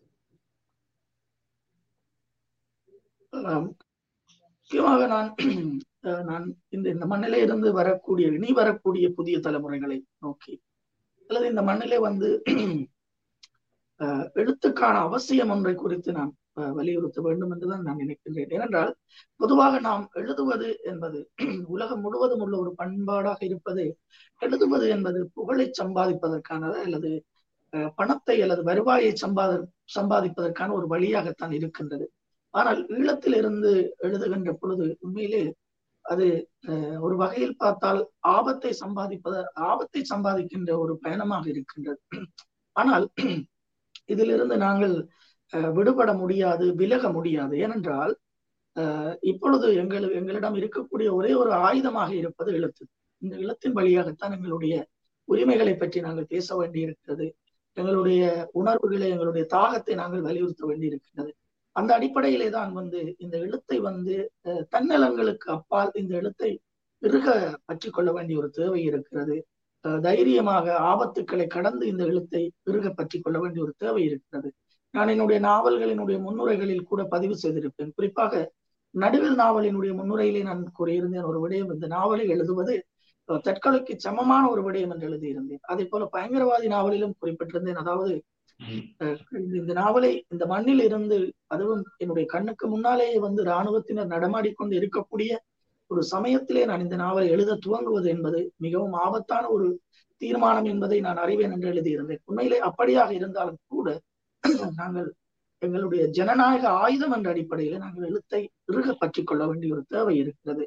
முக்கியமாக நான் நான் இந்த இந்த மண்ணிலே இருந்து வரக்கூடிய இனி வரக்கூடிய புதிய தலைமுறைகளை நோக்கி அல்லது இந்த மண்ணிலே வந்து எழுத்துக்கான அவசியம் ஒன்றை குறித்து நான் வலியுறுத்த வேண்டும் என்றுதான் நான் நினைக்கின்றேன். ஏனென்றால் பொதுவாக நாம் எழுதுவது என்பது உலகம் முழுவதும் உள்ள ஒரு பண்பாடாக இருப்பது எழுதுவது என்பது புகழை சம்பாதிப்பதற்கானது அல்லது பணத்தை அல்லது வருவாயை சம்பாத சம்பாதிப்பதற்கான ஒரு வழியாகத்தான் இருக்கின்றது. ஆனால் ஈழத்தில் இருந்து எழுதுகின்ற பொழுது உண்மையிலே அது ஒரு வகையில் பார்த்தால் ஆபத்தை சம்பாதிப்பத ஆபத்தை சம்பாதிக்கின்ற ஒரு பயணமாக இருக்கின்றது. ஆனால் இதிலிருந்து நாங்கள் விடுபட முடியாது விலக முடியாது. ஏனென்றால் இப்பொழுது எங்கள் எங்களிடம் இருக்கக்கூடிய ஒரே ஒரு ஆயுதமாக இருப்பது எழுத்து. இந்த எழுத்தின் வழியாகத்தான் எங்களுடைய உரிமைகளை பற்றி நாங்கள் பேச வேண்டியிருக்கிறது. எங்களுடைய உணர்வுகளை எங்களுடைய தாகத்தை நாங்கள் வலியுறுத்த வேண்டியிருக்கிறது அந்த அடிப்படையிலே தான் வந்து இந்த எழுத்தை வந்து தன்னலங்களுக்கு அப்பால் இந்த எழுத்தை இறுக பற்றி கொள்ள வேண்டிய ஒரு தேவை இருக்கிறது. தைரியமாக ஆபத்துக்களை கடந்து இந்த எழுத்தை இறுக பற்றி கொள்ள வேண்டிய ஒரு தேவை இருக்கிறது. நான் என்னுடைய நாவல்களினுடைய முன்னுரைகளில் கூட பதிவு செய்திருப்பேன். குறிப்பாக நடுவில் நாவலினுடைய முன்னுரையிலே நான் கூறியிருந்தேன் ஒரு விடயம். இந்த நாவலை எழுதுவது தற்கொலைக்கு சமமான ஒரு விடயம் என்று எழுதியிருந்தேன். அதே போல பயங்கரவாதி நாவலிலும் குறிப்பிட்டிருந்தேன். அதாவது இந்த நாவலை இந்த மண்ணில் இருந்து அதுவும் என்னுடைய கண்ணுக்கு முன்னாலேயே வந்து இராணுவத்தினர் நடமாடிக்கொண்டு இருக்கக்கூடிய ஒரு சமயத்திலே நான் இந்த நாவலை எழுத துவங்குவது என்பது மிகவும் ஆபத்தான ஒரு தீர்மானம் என்பதை நான் அறிவேன் என்று எழுதியிருந்தேன். உண்மையிலே அப்படியாக இருந்தாலும் கூட நாங்கள் எங்களுடைய ஜனநாயக ஆயுதம் என்ற அடிப்படையில நாங்கள் எழுத்தை இறுக பற்றி கொள்ள வேண்டிய ஒரு தேவை இருக்கிறது.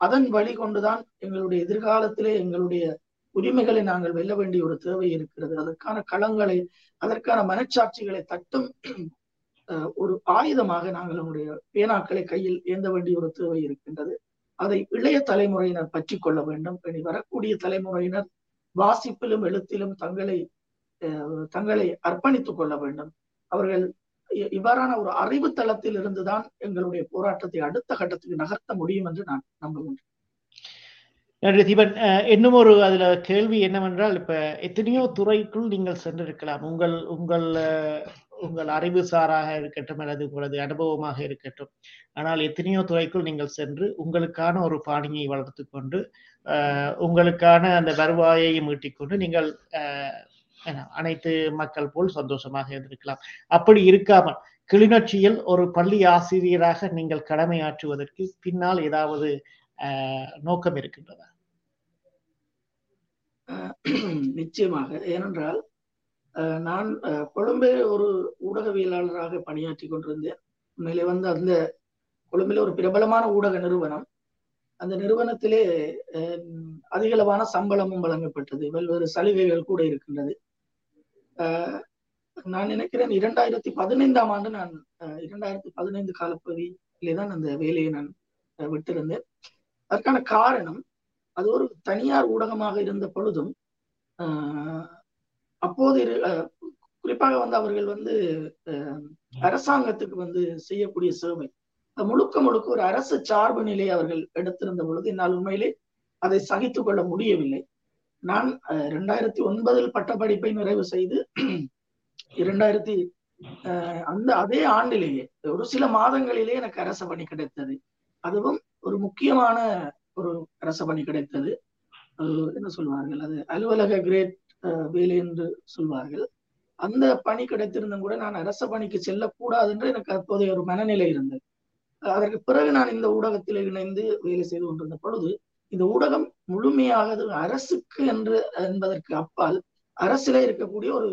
அதன் வழி கொண்டுதான் எங்களுடைய எதிர்காலத்திலே எங்களுடைய உரிமைகளை நாங்கள் வெல்ல வேண்டிய ஒரு தேவை இருக்கிறது. அதற்கான களங்களை அதற்கான மனச்சாட்சிகளை தட்டும் ஒரு ஆயுதமாக நாங்கள் நம்முடைய பேனாக்களை கையில் ஏந்த வேண்டிய ஒரு தேவை இருக்கின்றது. அதை இளைய தலைமுறையினர் பற்றி கொள்ள வேண்டும். இனி வரக்கூடிய தலைமுறையினர் வாசிப்பிலும் எழுத்திலும் தங்களை தங்களை அர்ப்பணித்துக் கொள்ள வேண்டும். அவர்கள் இவ்வாறான ஒரு அறிவு தளத்தில் இருந்துதான் எங்களுடைய போராட்டத்தை அடுத்த கட்டத்துக்கு நகர்த்த முடியும் என்று நான் நம்புகின்றேன். தீபன். இன்னும் ஒரு அதுல கேள்வி என்னவென்றால் இப்ப எத்தனையோ துறைக்குள் நீங்கள் சென்றிருக்கலாம். உங்கள் உங்கள் உங்கள் அறிவு சாராக இருக்கட்டும் அல்லது உங்களது அனுபவமாக இருக்கட்டும். ஆனால் எத்தனையோ துறைக்குள் நீங்கள் சென்று உங்களுக்கான ஒரு பாணியை வளர்த்து கொண்டு உங்களுக்கான அந்த வருவாயை மீட்டிக்கொண்டு நீங்கள் அனைத்து மக்கள் போல் சந்தோஷமாக இருந்திருக்கலாம். அப்படி இருக்காமல் கிளிநொச்சியில் ஒரு பள்ளி ஆசிரியராக நீங்கள் கடமையாற்றுவதற்கு பின்னால் ஏதாவது நோக்கம் இருக்கின்றதா? நிச்சயமாக. ஏனென்றால் நான் கொழும்பே ஒரு ஊடகவியலாளராக பணியாற்றி கொண்டிருந்தேன். உண்மையிலே வந்து அந்த கொழும்பில் ஒரு பிரபலமான ஊடக நிறுவனம். அந்த நிறுவனத்திலே அதிகளவான சம்பளமும் வழங்கப்பட்டது. பல்வேறு சலுகைகள் கூட இருக்கின்றது. நான் நினைக்கிறேன் இரண்டாயிரத்தி பதினைந்தாம் ஆண்டு நான் இரண்டாயிரத்தி பதினைந்து காலப்பகுதியிலே தான் அந்த வேலையை நான் விட்டிருந்தேன். அதற்கான காரணம் அது ஒரு தனியார் ஊடகமாக இருந்த பொழுதும் அப்போது குறிப்பாக வந்து அவர்கள் வந்து அரசாங்கத்துக்கு வந்து செய்யக்கூடிய சேவை. முழுக்க முழுக்க ஒரு அரசு சார்பு நிலை அவர்கள் எடுத்திருந்த பொழுது என்னால் உண்மையிலே அதை சகித்து கொள்ள முடியவில்லை. நான் இரண்டாயிரத்தி ஒன்பதில் பட்டப்படிப்பை நிறைவு செய்து இரண்டாயிரத்தி அந்த அதே ஆண்டிலேயே ஒரு சில மாதங்களிலே எனக்கு அரச பணி கிடைத்தது. அதுவும் ஒரு முக்கியமான ஒரு அரச பணி கிடைத்தது என்ன சொல்வார்கள்? அது அலுவலக கிரேட் வேலை என்று சொல்வார்கள். அந்த பணி கிடைத்திருந்தும் கூட நான் அரச பணிக்கு செல்லக்கூடாது என்று எனக்கு அப்போதைய ஒரு மனநிலை இருந்தது. அதற்கு பிறகு நான் இந்த ஊடகத்தில் இணைந்து வேலை செய்து கொண்டிருந்த பொழுது இந்த ஊடகம் முழுமையாக அரசுக்கு என்று என்பதற்கு அப்பால் அரசில இருக்கக்கூடிய ஒரு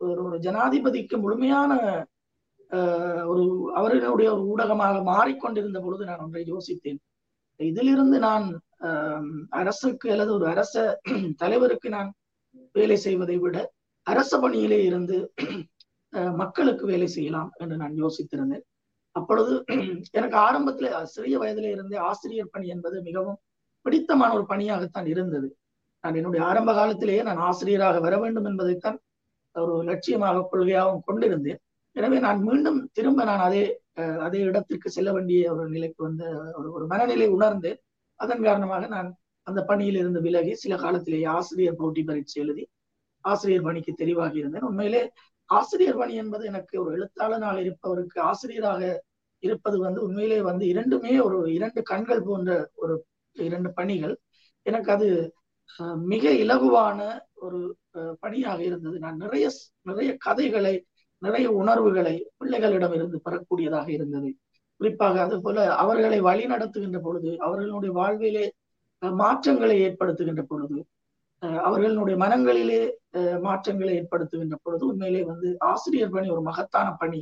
ஒரு ஜனாதிபதிக்கு முழுமையான ஒரு அவர்களுடைய ஒரு ஊடகமாக மாறிக்கொண்டிருந்த பொழுது நான் ஒன்றை யோசித்தேன். இதிலிருந்து நான் அரசுக்கு அல்லது ஒரு அரச தலைவருக்கு நான் வேலை செய்வதை விட அரச பணியிலே இருந்து மக்களுக்கு வேலை செய்யலாம் என்று நான் யோசித்திருந்தேன். அப்பொழுது எனக்கு ஆரம்பத்துல சிறிய வயதில இருந்தே ஆசிரியர் பணி என்பது மிகவும் பிடித்தமான ஒரு பணியாகத்தான் இருந்தது. நான் என்னுடைய ஆரம்ப காலத்திலேயே நான் ஆசிரியராக வர வேண்டும் என்பதைத்தான் ஒரு லட்சியமாக கொள்கையாகவும் கொண்டிருந்தேன். எனவே நான் மீண்டும் திரும்ப நான் அதே அதே இடத்திற்கு செல்ல வேண்டிய ஒரு நிலைக்கு வந்த ஒரு ஒரு மனநிலை உணர்ந்து அதன் காரணமாக நான் அந்த பணியில் இருந்து விலகி சில காலத்திலேயே ஆசிரியர் போட்டி பரீட்சை எழுதி ஆசிரியர் பணிக்கு தெரிவாகி இருந்தேன். உண்மையிலே ஆசிரியர் பணி என்பது எனக்கு ஒரு எழுத்தாளனாக இருப்பவருக்கு ஆசிரியராக இருப்பது வந்து உண்மையிலே வந்து இரண்டுமே ஒரு இரண்டு கண்கள் போன்ற ஒரு இரண்டு பணிகள். எனக்கு அது மிக இலகுவான ஒரு பணியாக இருந்தது. நான் நிறைய நிறைய கதைகளை நிறைய உணர்வுகளை பிள்ளைகளிடம் இருந்து பெறக்கூடியதாக இருந்தது. குறிப்பாக அது போல அவர்களை வழி நடத்துகின்ற பொழுது அவர்களுடைய வாழ்விலே மாற்றங்களை ஏற்படுத்துகின்ற பொழுது அவர்களுடைய மனங்களிலே மாற்றங்களை ஏற்படுத்துகின்ற பொழுது உண்மையிலே வந்து ஆசிரியர் பணி ஒரு மகத்தான பணி.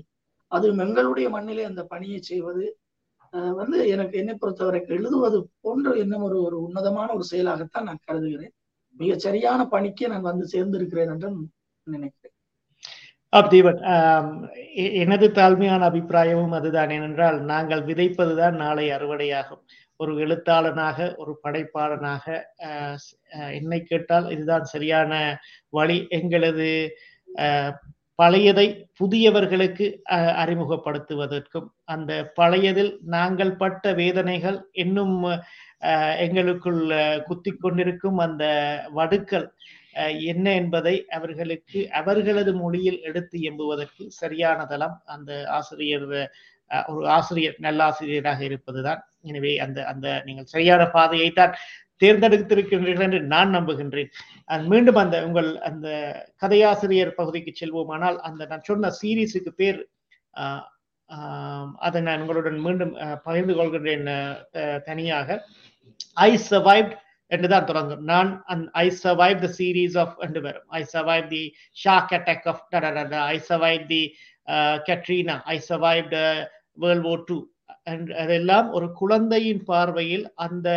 அது எங்களுடைய மண்ணிலே அந்த பணியை செய்வது வந்து எனக்கு என்னை பொறுத்தவரைக்கு எழுதுவது போன்ற இன்னும் ஒரு ஒரு உன்னதமான ஒரு செயலாகத்தான் நான் கருதுகிறேன். மிக சரியான பணிக்கே நான் வந்து சேர்ந்திருக்கிறேன் என்று நினைக்கிறேன். தீபன் எனது தாழ்மையான அபிப்பிராயமும் அதுதான் ஏனென்றால் நாங்கள் விதைப்பதுதான் நாளை அறுவடையாகும். ஒரு எழுத்தாளனாக ஒரு படைப்பாளனாக என்னை கேட்டால் இதுதான் சரியான வழி. எங்களது பழையதை புதியவர்களுக்கு அறிமுகப்படுத்துவதற்கும் அந்த பழையதில் நாங்கள் பட்ட வேதனைகள் இன்னும் எங்களுக்குள் குத்தி கொண்டிருக்கும் அந்த வடுக்கள் என்ன என்பதை அவர்களுக்கு அவர்களது மொழியில் எடுத்து எம்புவதற்கு சரியான தளம் அந்த ஆசிரியர் ஒரு ஆசிரியர் நல்ல ஆசிரியராக இருப்பதுதான். எனவே அந்த அந்த நீங்கள் சரியான பாதையை தான் தேர்ந்தெடுத்திருக்கின்றீர்கள் என்று நான் நம்புகின்றேன். மீண்டும் அந்த உங்கள் அந்த கதையாசிரியர் பகுதிக்கு செல்வோமானால் அந்த நான் சொன்ன சீரீஸுக்கு பேர் அதை நான் உங்களுடன் மீண்டும் பகிர்ந்து கொள்கின்றேன் தனியாக. ஐ சர்வைவ்ட் என்றுதான் தொடங்கும். நான் I survive the series of என்று வரும் I survive the shock attack of I survive the Katrina I survive the world war two அதெல்லாம் ஒரு குழந்தையின் பார்வையில் அந்த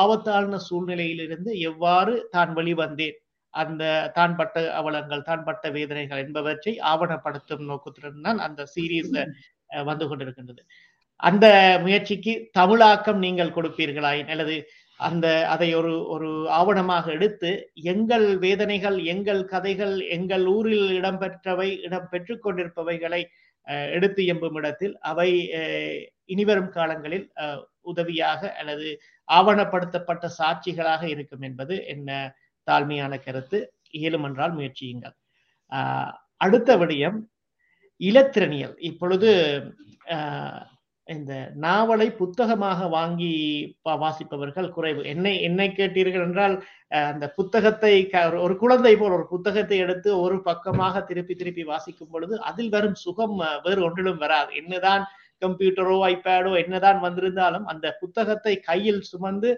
ஆபத்தான சூழ்நிலையிலிருந்து எவ்வாறு தான் வெளிவந்தேன்? அந்த தான் பட்ட அவலங்கள் தான் பட்ட வேதனைகள் என்பவற்றை ஆவணப்படுத்தும் நோக்கத்துடன் தான் அந்த சீரீஸ் வந்து கொண்டிருக்கின்றது. அந்த முயற்சிக்கு தமிழாக்கம் நீங்கள் கொடுப்பீர்களாயின் அல்லது அந்த அதை ஒரு ஒரு ஆவணமாக எடுத்து எங்கள் வேதனைகள் எங்கள் கதைகள் எங்கள் ஊரில் இடம்பெற்றவை இடம் பெற்று கொண்டிருப்பவைகளை எடுத்து எம்பும் இடத்தில் அவை இனிவரும் காலங்களில் உதவியாக அல்லது ஆவணப்படுத்தப்பட்ட சாட்சிகளாக இருக்கும் என்பது என்ன தாழ்மையான கருத்து. இயலுமென்றால் முயற்சியுங்கள். அடுத்த விடயம் இலத்திரனியல். இப்பொழுது இந்த நாவலை புத்தகமாக வாங்கி வாசிப்பவர்கள் குறைவு. என்னை என்னை கேட்டீர்கள் என்றால் அந்த புத்தகத்தை ஒரு குழந்தை போல் ஒரு புத்தகத்தை எடுத்து ஒரு பக்கமாக திருப்பி திருப்பி வாசிக்கும் பொழுது அதில் வரும் சுகம் வேறு ஒன்றிலும் வராது. என்னதான் கம்ப்யூட்டரோ ஐபேடோ என்னதான் வந்திருந்தாலும் அந்த புத்தகத்தை கையில் சுமந்து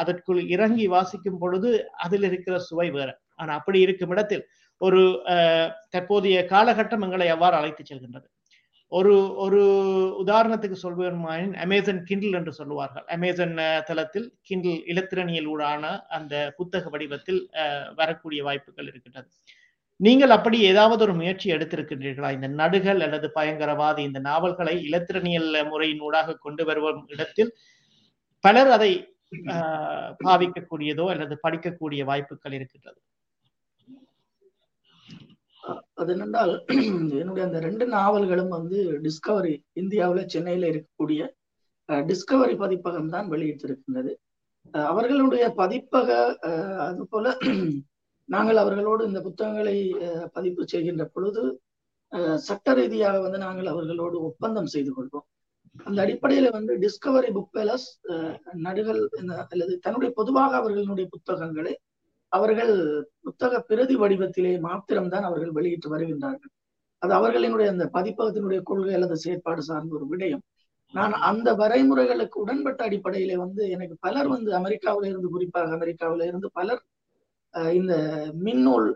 அதற்குள் இறங்கி வாசிக்கும் பொழுது அதில் இருக்கிற சுவை வேற. ஆனா அப்படி இருக்கும் இடத்தில் ஒரு தற்போதைய காலகட்டம் எங்களை எவ்வாறு அழைத்து செல்கின்றது. ஒரு ஒரு உதாரணத்துக்கு சொல்வேன் அமேசன் கிண்டில் என்று சொல்லுவார்கள். அமேசன் தளத்தில் கிண்டில் இலத்திரணியில் ஊடான அந்த புத்தக வடிவத்தில் வரக்கூடிய வாய்ப்புகள் இருக்கின்றது. நீங்கள் அப்படி ஏதாவது ஒரு முயற்சி எடுத்திருக்கின்றீர்களா? இந்த நடுகள் அல்லது பயங்கரவாதி இந்த நாவல்களை இலத்திரணியல் முறையின் ஊடாக கொண்டு வருவோம் இடத்தில் பலர் அதை பாவிக்கக்கூடியதோ அல்லது படிக்கக்கூடிய வாய்ப்புகள் இருக்கின்றது. அது என்னென்றால் என்னுடைய அந்த ரெண்டு நாவல்களும் வந்து டிஸ்கவரி இந்தியாவில் சென்னையில இருக்கக்கூடிய டிஸ்கவரி பதிப்பகம் தான் வெளியிட்டிருக்கின்றது. அவர்களுடைய பதிப்பக அது போல நாங்கள் அவர்களோடு இந்த புத்தகங்களை பதிப்பு செய்கின்ற பொழுது சட்ட ரீதியாக வந்து நாங்கள் அவர்களோடு ஒப்பந்தம் செய்து கொள்வோம். அந்த அடிப்படையில வந்து டிஸ்கவரி புக் பேலஸ் நடுகள் அல்லது தன்னுடைய பொதுவாக அவர்களுடைய புத்தகங்களை அவர்கள் புத்தக பிரதி வடிவத்திலே மாத்திரம்தான் அவர்கள் வெளியிட்டு வருகின்றார்கள். அது அவர்களினுடைய அந்த பதிப்பகத்தினுடைய கொள்கை அல்லது செயற்பாடு சார்ந்த ஒரு விடயம். நான் அந்த வரைமுறைகளுக்கு உடன்பட்ட அடிப்படையிலே வந்து எனக்கு பலர் வந்து அமெரிக்காவில இருந்து குறிப்பாக அமெரிக்காவில இருந்து பலர் இந்த மின்னூல்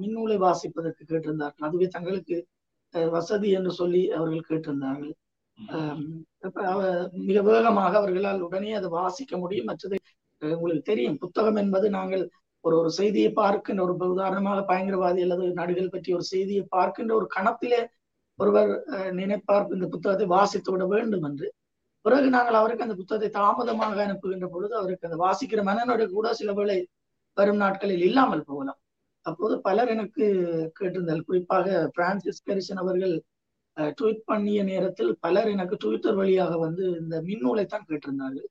மின்னூலை வாசிப்பதற்கு கேட்டிருந்தார்கள். அதுவே தங்களுக்கு வசதி என்று சொல்லி அவர்கள் கேட்டிருந்தார்கள். மிக வேகமாக அவர்களால் உடனே அதை வாசிக்க முடியும். மற்றது உங்களுக்கு தெரியும். புத்தகம் என்பது நாங்கள் ஒரு ஒரு செய்தியை பார்க்கின்ற ஒரு உதாரணமாக பயங்கரவாதி அல்லது நாடுகள் பற்றி ஒரு செய்தியை பார்க்கின்ற ஒரு கணத்திலே ஒருவர் நினைப்பார் இந்த புத்தகத்தை வாசித்து விட வேண்டும் என்று. பிறகு நாங்கள் அவருக்கு அந்த புத்தகத்தை தாமதமாக அனுப்புகின்ற பொழுது அவருக்கு அந்த வாசிக்கிற மனநோடு கூட சில வேளை வரும் நாட்களில் இல்லாமல் போகலாம். அப்போது பலர் எனக்கு கேட்டிருந்தால் குறிப்பாக பிரான்சிஸ் கரிசன் அவர்கள் ட்வீட் பண்ணிய நேரத்தில் பலர் எனக்கு ட்விட்டர் வழியாக வந்து இந்த மின்னூலை தான் கேட்டிருந்தார்கள்.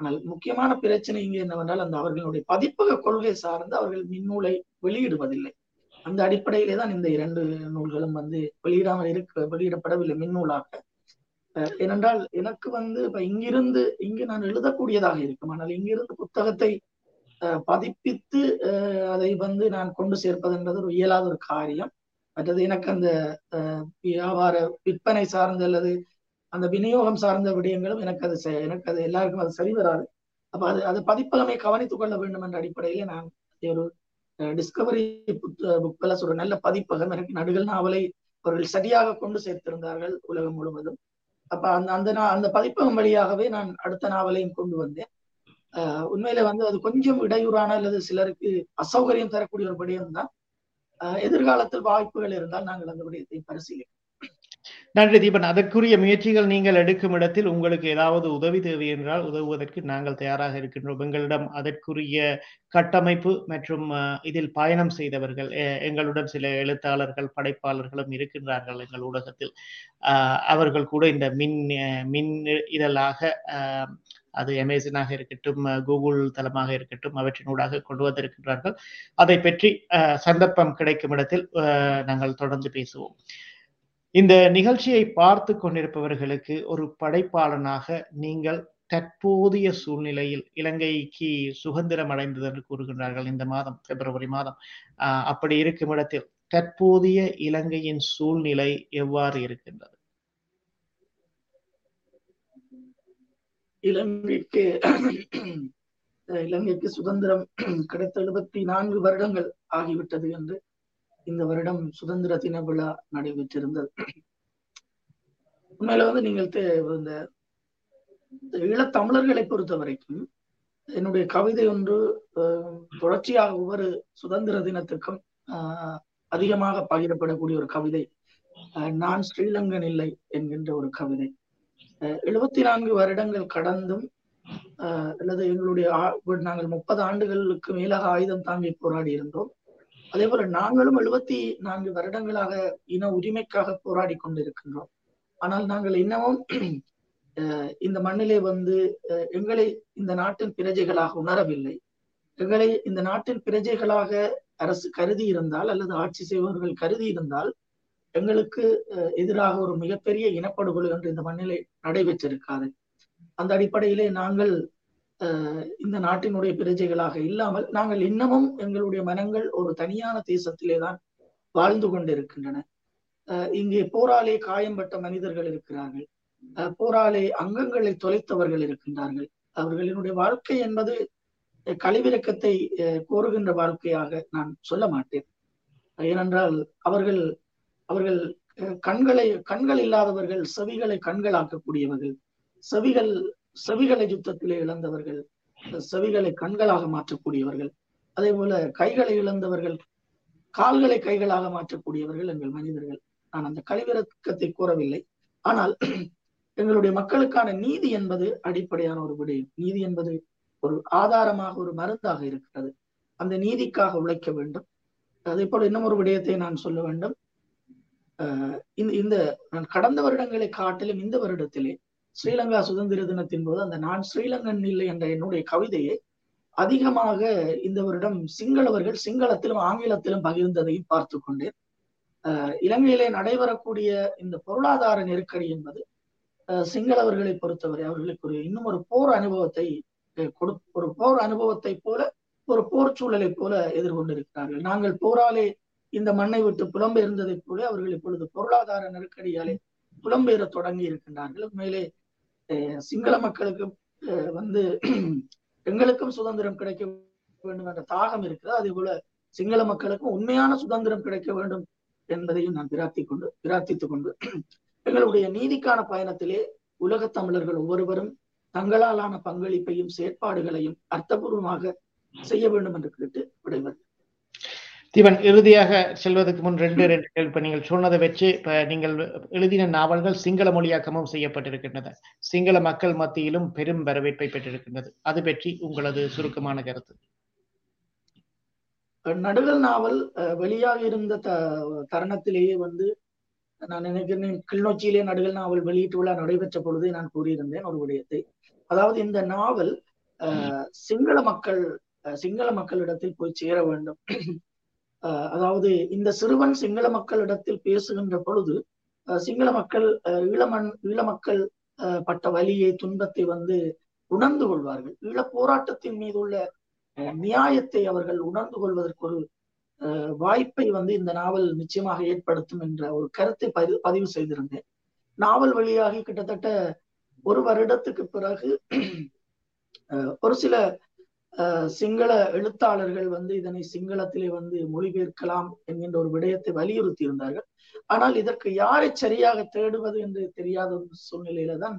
ஆனால் முக்கியமான பிரச்சனை இங்கே என்னவென்றால் அந்த அவர்களுடைய பதிப்பக கொள்கை சார்ந்து அவர்கள் மின்னூலை வெளியிடுவதில்லை. அந்த அடிப்படையிலே தான் இந்த இரண்டு நூல்களும் வந்து வெளியிடாமல் இருக்க வெளியிடப்படவில்லை மின்னூலாக. ஏனென்றால் எனக்கு வந்து இப்ப இங்கிருந்து இங்கு நான் எழுதக்கூடியதாக இருக்கும். ஆனால் இங்கிருந்து புத்தகத்தை பதிப்பித்து அதை வந்து நான் கொண்டு சேர்ப்பதுன்றது ஒரு இயலாத ஒரு காரியம். மற்றது எனக்கு அந்த வியாபார விற்பனை சார்ந்த அல்லது அந்த விநியோகம் சார்ந்த விடயங்களும் எனக்கு அது எனக்கு அது எல்லாருக்கும் அது சரி வராது. அப்ப அது அது பதிப்பகமே கவனித்துக் கொள்ள வேண்டும் என்ற அடிப்படையில நான் ஒரு டிஸ்கவரி புக் பிளஸ் ஒரு நல்ல பதிப்பகம் எனக்கு நடுகள் நாவலை அவர்கள் சரியாக கொண்டு சேர்த்திருந்தார்கள் உலகம் முழுவதும். அப்ப அந்த அந்த அந்த பதிப்பகம் வழியாகவே நான் அடுத்த நாவலையும் கொண்டு வந்தேன். உண்மையில வந்து அது கொஞ்சம் இடையூறான அல்லது சிலருக்கு அசௌகரியம் தரக்கூடிய ஒரு விடயம் தான் எதிர்காலத்தில் வாய்ப்புகள் இருந்தால் நாங்கள் அந்த விடயத்தை பரிசீலிப்போம். நன்றி தீபன். அதற்குரிய முயற்சிகள் நீங்கள் எடுக்கும் இடத்தில் உங்களுக்கு ஏதாவது உதவி தேவை என்றால் உதவுவதற்கு நாங்கள் தயாராக இருக்கின்றோம். எங்களிடம் அதற்குரிய கட்டமைப்பு மற்றும் இதில் பயணம் செய்தவர்கள் எங்களுடன் சில எழுத்தாளர்கள் படைப்பாளர்களும் இருக்கின்றார்கள் எங்கள் ஊடகத்தில். அவர்கள் கூட இந்த மின் அஹ், மின் இதழாக அது அமேசனாக இருக்கட்டும் கூகுள் தளமாக இருக்கட்டும் அவற்றினூடாக கொண்டு வந்திருக்கின்றார்கள். அதை பற்றி அஹ், சந்தர்ப்பம் கிடைக்கும் இடத்தில் அஹ், நாங்கள் தொடர்ந்து பேசுவோம். இந்த நிகழ்ச்சியை பார்த்து கொண்டிருப்பவர்களுக்கு ஒரு படைப்பாளனாக நீங்கள் தற்போதைய சூழ்நிலையில் இலங்கைக்கு சுதந்திரம் அடைந்தது என்று கூறுகின்றார்கள் இந்த மாதம் பிப்ரவரி மாதம். அப்படி இருக்கும் இடத்தில் தற்போதைய இலங்கையின் சூழ்நிலை எவ்வாறு இருக்கின்றது? இலங்கைக்கு இலங்கைக்கு சுதந்திரம் கிடைத்த எழுபத்தி நான்கு வருடங்கள் ஆகிவிட்டது என்று இந்த வருடம் சுதந்திர தின விழா நடைபெற்றிருந்தது. உண்மையில வந்து நீங்கள் இந்த ஈழத்தமிழர்களை பொறுத்த வரைக்கும் என்னுடைய கவிதை ஒன்று அஹ், தொடர்ச்சியாக ஒவ்வொரு சுதந்திர தினத்துக்கும் ஆஹ், அதிகமாக பகிரப்படக்கூடிய ஒரு கவிதை. அஹ், நான் ஸ்ரீலங்கன் இல்லை என்கின்ற ஒரு கவிதை. எழுபத்தி நான்கு வருடங்கள் கடந்தும் அல்லது எங்களுடைய நாங்கள் முப்பது ஆண்டுகளுக்கு மேலாக ஆயுதம் தாங்கி போராடி இருந்தோம். அதே போல நாங்களும் எழுபத்தி நான்கு வருடங்களாக இன உரிமைக்காக போராடி கொண்டிருக்கின்றோம். ஆனால் நாங்கள் இன்னமும் இந்த மண்ணிலே வந்து அஹ், எங்களை இந்த நாட்டின் பிரஜைகளாக உணரவில்லை. எங்களை இந்த நாட்டின் பிரஜைகளாக அரசு கருதி இருந்தால் அல்லது ஆட்சி செய்பவர்கள் கருதி இருந்தால் எங்களுக்கு அஹ், எதிராக ஒரு மிகப்பெரிய இனப்படுகொலை என்று இந்த மண்ணிலே நடைபெற்றிருக்காது. அந்த அடிப்படையிலே நாங்கள் இந்த நாட்டினுடைய பிரஜைகளாக இல்லாமல் நாங்கள் இன்னமும் எங்களுடைய மனங்கள் ஒரு தனியான தேசத்திலே தான் வாழ்ந்து கொண்டிருக்கின்றன. அஹ், இங்கே போராலே காயம்பட்ட மனிதர்கள் இருக்கிறார்கள். போராலே அங்கங்களை தொலைத்தவர்கள் இருக்கின்றார்கள். அவர்களினுடைய வாழ்க்கை என்பது கழிவிறக்கத்தை அஹ், கோருகின்ற வாழ்க்கையாக நான் சொல்ல மாட்டேன். ஏனென்றால் அவர்கள் அவர்கள் கண்களை கண்கள் இல்லாதவர்கள் செவிகளை கண்களாக்கக்கூடியவர்கள். செவிகள் செவிகளை யுத்தத்திலே இழந்தவர்கள் செவிகளை கண்களாக மாற்றக்கூடியவர்கள் அதே போல கைகளை இழந்தவர்கள் கால்களை கைகளாக மாற்றக்கூடியவர்கள் எங்கள் மனிதர்கள். நான் அந்த கழிவிறக்கத்தை கூறவில்லை. ஆனால் எங்களுடைய மக்களுக்கான நீதி என்பது அடிப்படையான ஒரு விடயம் நீதி என்பது ஒரு ஆதாரமாக ஒரு மருந்தாக இருக்கிறது. அந்த நீதிக்காக உழைக்க வேண்டும். அதே போல இன்னும் ஒரு விடயத்தை நான் சொல்ல வேண்டும். இந்த இந்த நான் கடந்த வருடங்களை காட்டிலும் இந்த வருடத்திலே ஸ்ரீலங்கா சுதந்திர தினத்தின் போது அந்த நான் ஸ்ரீலங்கன் இல்லை என்ற என்னுடைய கவிதையை அதிகமாக இந்த வருடம் சிங்களவர்கள் சிங்களத்திலும் ஆங்கிலத்திலும் பகிர்ந்ததையும் பார்த்து கொண்டேன். இலங்கையிலே நடைபெறக்கூடிய இந்த பொருளாதார நெருக்கடி என்பது சிங்களவர்களை பொறுத்தவரை அவர்களுக்கு ஒரு இன்னும் ஒரு போர் அனுபவத்தை கொடு ஒரு போர் அனுபவத்தை போல ஒரு போர் சூழலை போல எதிர்கொண்டிருக்கிறார்கள். நாங்கள் போராலே இந்த மண்ணை விட்டு புலம்பெயர்ந்ததைப் போல அவர்கள் இப்பொழுது பொருளாதார நெருக்கடியாலே புலம்பெயர தொடங்கி இருக்கின்றார்கள். மேலே சிங்கள மக்களுக்கு அஹ் வந்து எங்களுக்கும் சுதந்திரம் கிடைக்க வேண்டும் என்ற தாகம் இருக்கிறது அதே போல சிங்கள மக்களுக்கும் உண்மையான சுதந்திரம் கிடைக்க வேண்டும் என்பதையும் நான் பிரார்த்தி கொண்டு பிரார்த்தித்துக் கொண்டு எங்களுடைய நீதிக்கான பயணத்திலே உலகத் தமிழர்கள் ஒவ்வொருவரும் தங்களாலான பங்களிப்பையும் செயற்பாடுகளையும் அர்த்தபூர்வமாக செய்ய வேண்டும் என்று கேட்டு விடைபெறுகிறேன். தீபன் இறுதியாக செல்வதற்கு முன் ரெண்டு ரெண்டு கேள்வி. நீங்கள் சொன்னதை வச்சு இப்ப நீங்கள் எழுதின நாவல்கள் சிங்கள மொழியாக்கமும் செய்யப்பட்டிருக்கின்றன. சிங்கள மக்கள் மத்தியிலும் பெரும் வரவேற்பை பெற்றிருக்கின்றது. அது பற்றி உங்களது சுருக்கமான கருத்து. நடுகள் நாவல் அஹ், வெளியாக இருந்த த தருணத்திலேயே வந்து நான் நினைக்கிறேன் கிளிநொச்சியிலே நடுகள் நாவல் வெளியீட்டு விழா நடைபெற்ற பொழுதே நான் கூறியிருந்தேன் ஒரு விடயத்தை. அதாவது இந்த நாவல் அஹ், சிங்கள மக்கள் அஹ், சிங்கள மக்களிடத்தில் போய் சேர வேண்டும். அதாவது இந்த சிறுவன் சிங்கள மக்களிடத்தில் பேசுகின்ற பொழுது அஹ், சிங்கள மக்கள் ஈழமண் ஈழ மக்கள் அஹ், பட்ட வலியை துன்பத்தை வந்து உணர்ந்து கொள்வார்கள். ஈழ போராட்டத்தின் மீது உள்ள அஹ், நியாயத்தை அவர்கள் உணர்ந்து கொள்வதற்கு ஒரு அஹ், வாய்ப்பை வந்து இந்த நாவல் நிச்சயமாக ஏற்படுத்தும் என்ற ஒரு கருத்தை பதிவு பதிவு செய்திருந்தேன். நாவல் வழியாகி கிட்டத்தட்ட ஒரு வருடத்துக்கு பிறகு அஹ், ஒரு சில சிங்கள எழுத்தாளர்கள் வந்து இதனை சிங்களத்திலே வந்து மொழிபெயர்க்கலாம் என்கின்ற ஒரு விடயத்தை வலியுறுத்தி இருந்தார்கள் ஆனால் இதற்கு யாரை சரியாக தேடுவது என்று தெரியாத ஒரு சூழ்நிலையில தான்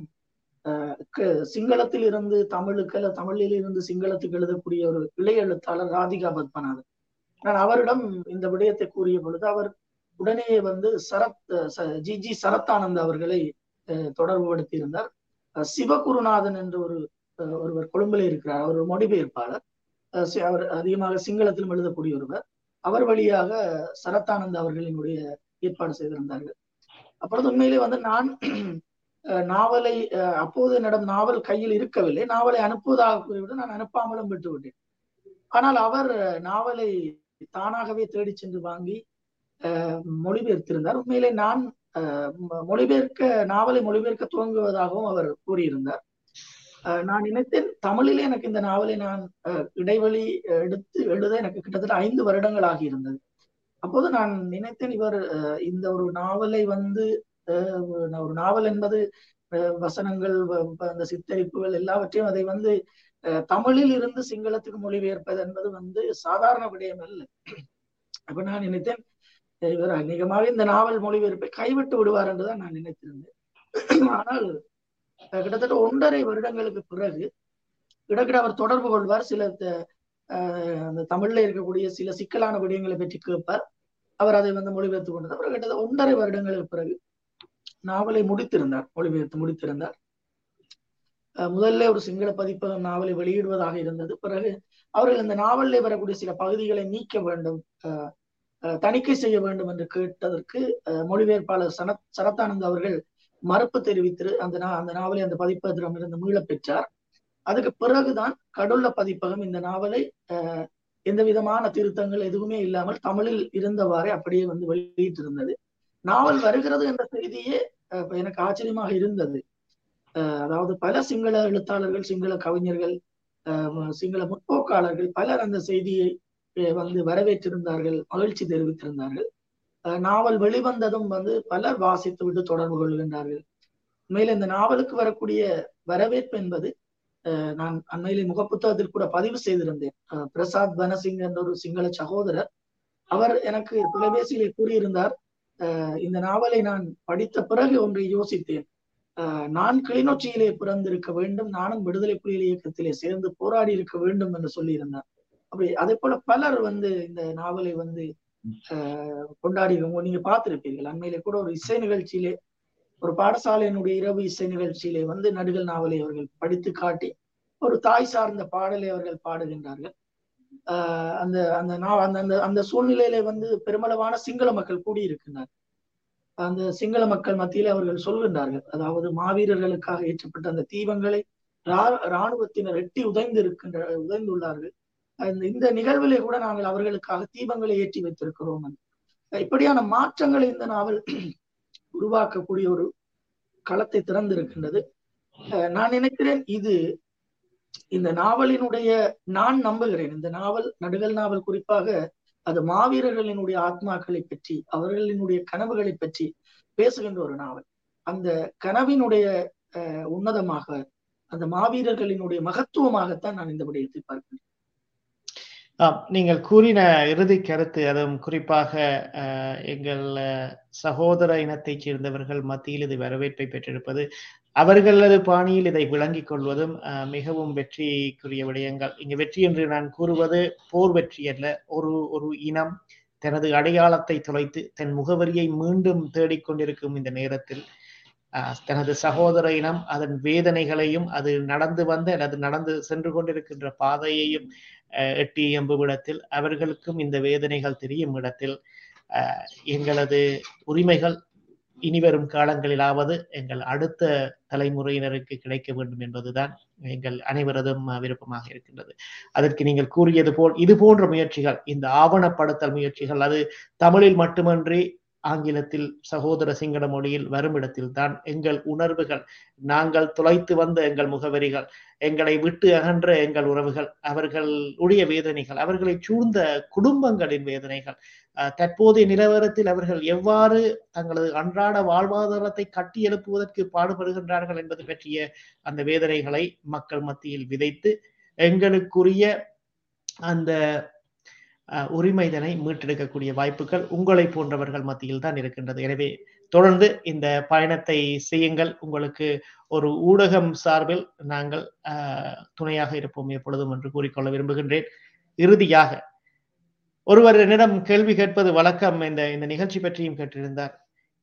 சிங்களத்தில் இருந்து தமிழுக்கு அல்ல தமிழில் இருந்து சிங்களத்துக்கு எழுதக்கூடிய ஒரு இளைய எழுத்தாளர் ராதிகா பத்மநாதன். நான் அவரிடம் இந்த விடயத்தை கூறிய பொழுது அவர் உடனே வந்து சரத் ஜி ஜி சரத்தானந்த் அவர்களை தொடர்பு படுத்தியிருந்தார் சிவகுருநாதன் என்ற ஒரு ஒருவர் கொழும்பில் இருக்கிறார். அவர் ஒரு மொழிபெயர்ப்பாளர். அவர் அதிகமாக சிங்களத்திலும் எழுதக்கூடிய ஒருவர். அவர் வழியாக சரத்தானந்த் அவர்களினுடைய ஏற்பாடு செய்திருந்தார்கள். அப்பொழுது உண்மையிலே வந்து நான் நாவலை அப்போது என்னிடம் நாவல் கையில் இருக்கவில்லை. நாவலை அனுப்புவதாக கூறிவிட்டு நான் அனுப்பாமலும் விட்டு விட்டேன் ஆனால் அவர் நாவலை தானாகவே தேடி சென்று வாங்கி மொழிபெயர்த்திருந்தார். உண்மையிலே நான் மொழிபெயர்க்க நாவலை மொழிபெயர்க்க துவங்குவதாகவும் அவர் கூறியிருந்தார். நான் நினைத்தேன் தமிழிலே எனக்கு இந்த நாவலை நான் இடைவெளி எடுத்து எழுத எனக்கு கிட்டத்தட்ட ஐந்து வருடங்கள் ஆகியிருந்தது அப்போது நான் நினைத்தேன் இவர் இந்த ஒரு நாவலை வந்து ஒரு நாவல் என்பது வசனங்கள் அந்த சித்தரிப்புகள் எல்லாவற்றையும் அதை வந்து தமிழில் இருந்து சிங்களத்துக்கு மொழிபெயர்ப்பது என்பது வந்து சாதாரண விடயம் அல்ல. அப்ப நான் நினைத்தேன் இவர் அநேகமாக இந்த நாவல் மொழிபெயர்ப்பை கைவிட்டு விடுவார் என்றுதான் நான் நினைத்திருந்தேன். ஆனால் கிட்டத்தட்ட ஒன்றரை வருடங்களுக்கு பிறகு இடக்கிட அவர் தொடர்பு கொள்வார். சில அந்த தமிழ்ல இருக்கக்கூடிய சில சிக்கலான விடயங்களை பற்றி கேட்பார். அவர் அதை வந்து மொழிபெயர்த்து கொண்டது. அப்புறம் கிட்டத்தட்ட ஒன்றரை வருடங்களுக்கு பிறகு நாவலை முடித்திருந்தார். மொழிபெயர்த்து முடித்திருந்தார். முதல்ல ஒரு சிங்கள பதிப்பகம் நாவலை வெளியிடுவதாக இருந்தது. பிறகு அவர்கள் இந்த நாவலில் வரக்கூடிய சில பகுதிகளை நீக்க வேண்டும் தணிக்கை செய்ய வேண்டும் என்று கேட்டதற்கு மொழிபெயர்ப்பாளர் சனத் சரத்தானந்த் அவர்கள் மறுப்பு தெரிவித்து அந்த அந்த நாவலை அந்த பதிப்பகத்திடமிருந்து மீள பெற்றார். அதுக்கு பிறகுதான் கடவுள பதிப்பகம் இந்த நாவலை எந்த விதமான திருத்தங்கள் எதுவுமே இல்லாமல் தமிழில் இருந்தவாறே அப்படியே வந்து வெளியிட்டிருந்தது. நாவல் வருகிறது என்ற செய்தியே எனக்கு ஆச்சரியமாக இருந்தது. அதாவது பல சிங்கள எழுத்தாளர்கள் சிங்கள கவிஞர்கள் சிங்கள முற்போக்காளர்கள் பலர் அந்த செய்தியை வந்து வரவேற்றிருந்தார்கள் மகிழ்ச்சி தெரிவித்திருந்தார்கள். நாவல் வெளிவந்ததும் வந்து பலர் வாசித்து விட்டு தொடர்பு கொள்கின்றார்கள். உண்மையில இந்த நாவலுக்கு வரக்கூடிய வரவேற்பு என்பது நான் அண்மையிலே முகப்புத்தகத்தில் கூட பதிவு செய்திருந்தேன். பிரசாத் பனசிங் என்ற ஒரு சிங்கள சகோதரர் அவர் எனக்கு தொலைபேசியிலே கூறியிருந்தார் இந்த நாவலை நான் படித்த பிறகு ஒன்றை யோசித்தேன். நான் கிளிநொச்சியிலே பிறந்திருக்க வேண்டும் நானும் விடுதலை புலிகள் இயக்கத்திலே சேர்ந்து போராடி இருக்க வேண்டும் என்று சொல்லியிருந்தார். அப்படி அதே போல பலர் வந்து இந்த நாவலை வந்து கொண்டாடி நீங்க பார்த்திருப்பீர்கள். அண்மையிலே கூட ஒரு இசை நிகழ்ச்சியிலே ஒரு பாடசாலையினுடைய இரவு இசை நிகழ்ச்சியிலே வந்து நடுகள் நாவலை அவர்கள் படித்து காட்டி ஒரு தாய் சார்ந்த பாடலை அவர்கள் பாடுகின்றார்கள். ஆஹ் அந்த அந்த அந்த அந்த அந்த சூழ்நிலையில வந்து பெருமளவான சிங்கள மக்கள் கூடியிருக்கின்றனர். அந்த சிங்கள மக்கள் மத்தியிலே அவர்கள் சொல்கின்றார்கள் அதாவது மாவீரர்களுக்காக ஏற்றப்பட்ட அந்த தீபங்களை இராணுவத்தினர் எட்டி உதைந்து இருக்கின்ற உதைந்துள்ளார்கள். இந்த நிகழ்விலே கூட நாங்கள் அவர்களுக்காக தீபங்களை ஏற்றி வைத்திருக்கிறோம் இப்படியான மாற்றங்களை இந்த நாவல் உருவாக்கக்கூடிய ஒரு களத்தை திறந்திருக்கின்றது. நான் நினைக்கிறேன் இது இந்த நாவலினுடைய நான் நம்புகிறேன். இந்த நாவல் நடுகல் நாவல் குறிப்பாக அது மாவீரர்களினுடைய ஆத்மாக்களை பற்றி அவர்களினுடைய கனவுகளை பற்றி பேசுகின்ற ஒரு நாவல். அந்த கனவினுடைய உன்னதமாக அந்த மாவீரர்களினுடைய மகத்துவமாகத்தான் நான் இந்த விடயத்தை பார்க்கிறேன். நீங்கள் கூறின இறுதி கருத்து அதுவும் குறிப்பாக எங்கள் சகோதர இனத்தைச் சேர்ந்தவர்கள் மத்தியில் இது வரவேற்பை பெற்றிருப்பது அவர்களது பாணியில் இதை விளங்கிக் கொள்வதும் மிகவும் வெற்றிக்குரிய விடயங்கள். இங்கு வெற்றி என்று நான் கூறுவது போர் வெற்றி அல்ல ஒரு ஒரு இனம் தனது அடையாளத்தை தொலைத்து தன் முகவரியை மீண்டும் தேடிக்கொண்டிருக்கும் இந்த நேரத்தில் தனது சகோதர இனம் அதன் வேதனைகளையும் அது நடந்து வந்த அல்லது நடந்து சென்று கொண்டிருக்கின்ற பாதையையும் எட்டி எம்பும் இடத்தில் அவர்களுக்கும் இந்த வேதனைகள் தெரியும் இடத்தில் எங்களது உரிமைகள் இனிவரும் காலங்களிலாவது எங்கள் அடுத்த தலைமுறையினருக்கு கிடைக்க வேண்டும் என்பதுதான் எங்கள் அனைவரதும் விருப்பமாக இருக்கின்றது. அதற்கு நீங்கள் கூறியது போல் இது போன்ற முயற்சிகள் இந்த ஆவணப்படுத்தல் முயற்சிகள் அது தமிழில் மட்டுமன்றி ஆங்கிலத்தில் சகோதர சிங்கள மொழியில் வரும் இடத்தில் தான் எங்கள் உணர்வுகள். நாங்கள் துளைத்து வந்த எங்கள் முகவரிகள் எங்களை விட்டு அகன்ற எங்கள் உறவுகள் அவர்களுடைய வேதனைகள் அவர்களை சூழ்ந்த குடும்பங்களின் வேதனைகள். தற்போதைய நிலவரத்தில் அவர்கள் எவ்வாறு தங்களது அன்றாட வாழ்வாதாரத்தை கட்டி எழுப்புவதற்கு பாடுபடுகின்றார்கள் என்பது பற்றிய அந்த வேதனைகளை மக்கள் மத்தியில் விதைத்து எங்களுக்குரிய அந்த உரிமைதனை மீட்டெடுக்கக்கூடிய வாய்ப்புகள் உங்களை போன்றவர்கள் மத்தியில் தான் இருக்கின்றது. எனவே தொடர்ந்து இந்த பயணத்தை செய்யுங்கள். உங்களுக்கு ஒரு ஊடகம் சார்பில் நாங்கள் துணையாக இருப்போம் எப்பொழுதும் என்று கூறிக்கொள்ள விரும்புகின்றேன். இறுதியாக ஒருவர் என்னிடம் கேள்வி கேட்பது வழக்கம் இந்த இந்த நிகழ்ச்சி பற்றியும் கேட்டிருந்தார்.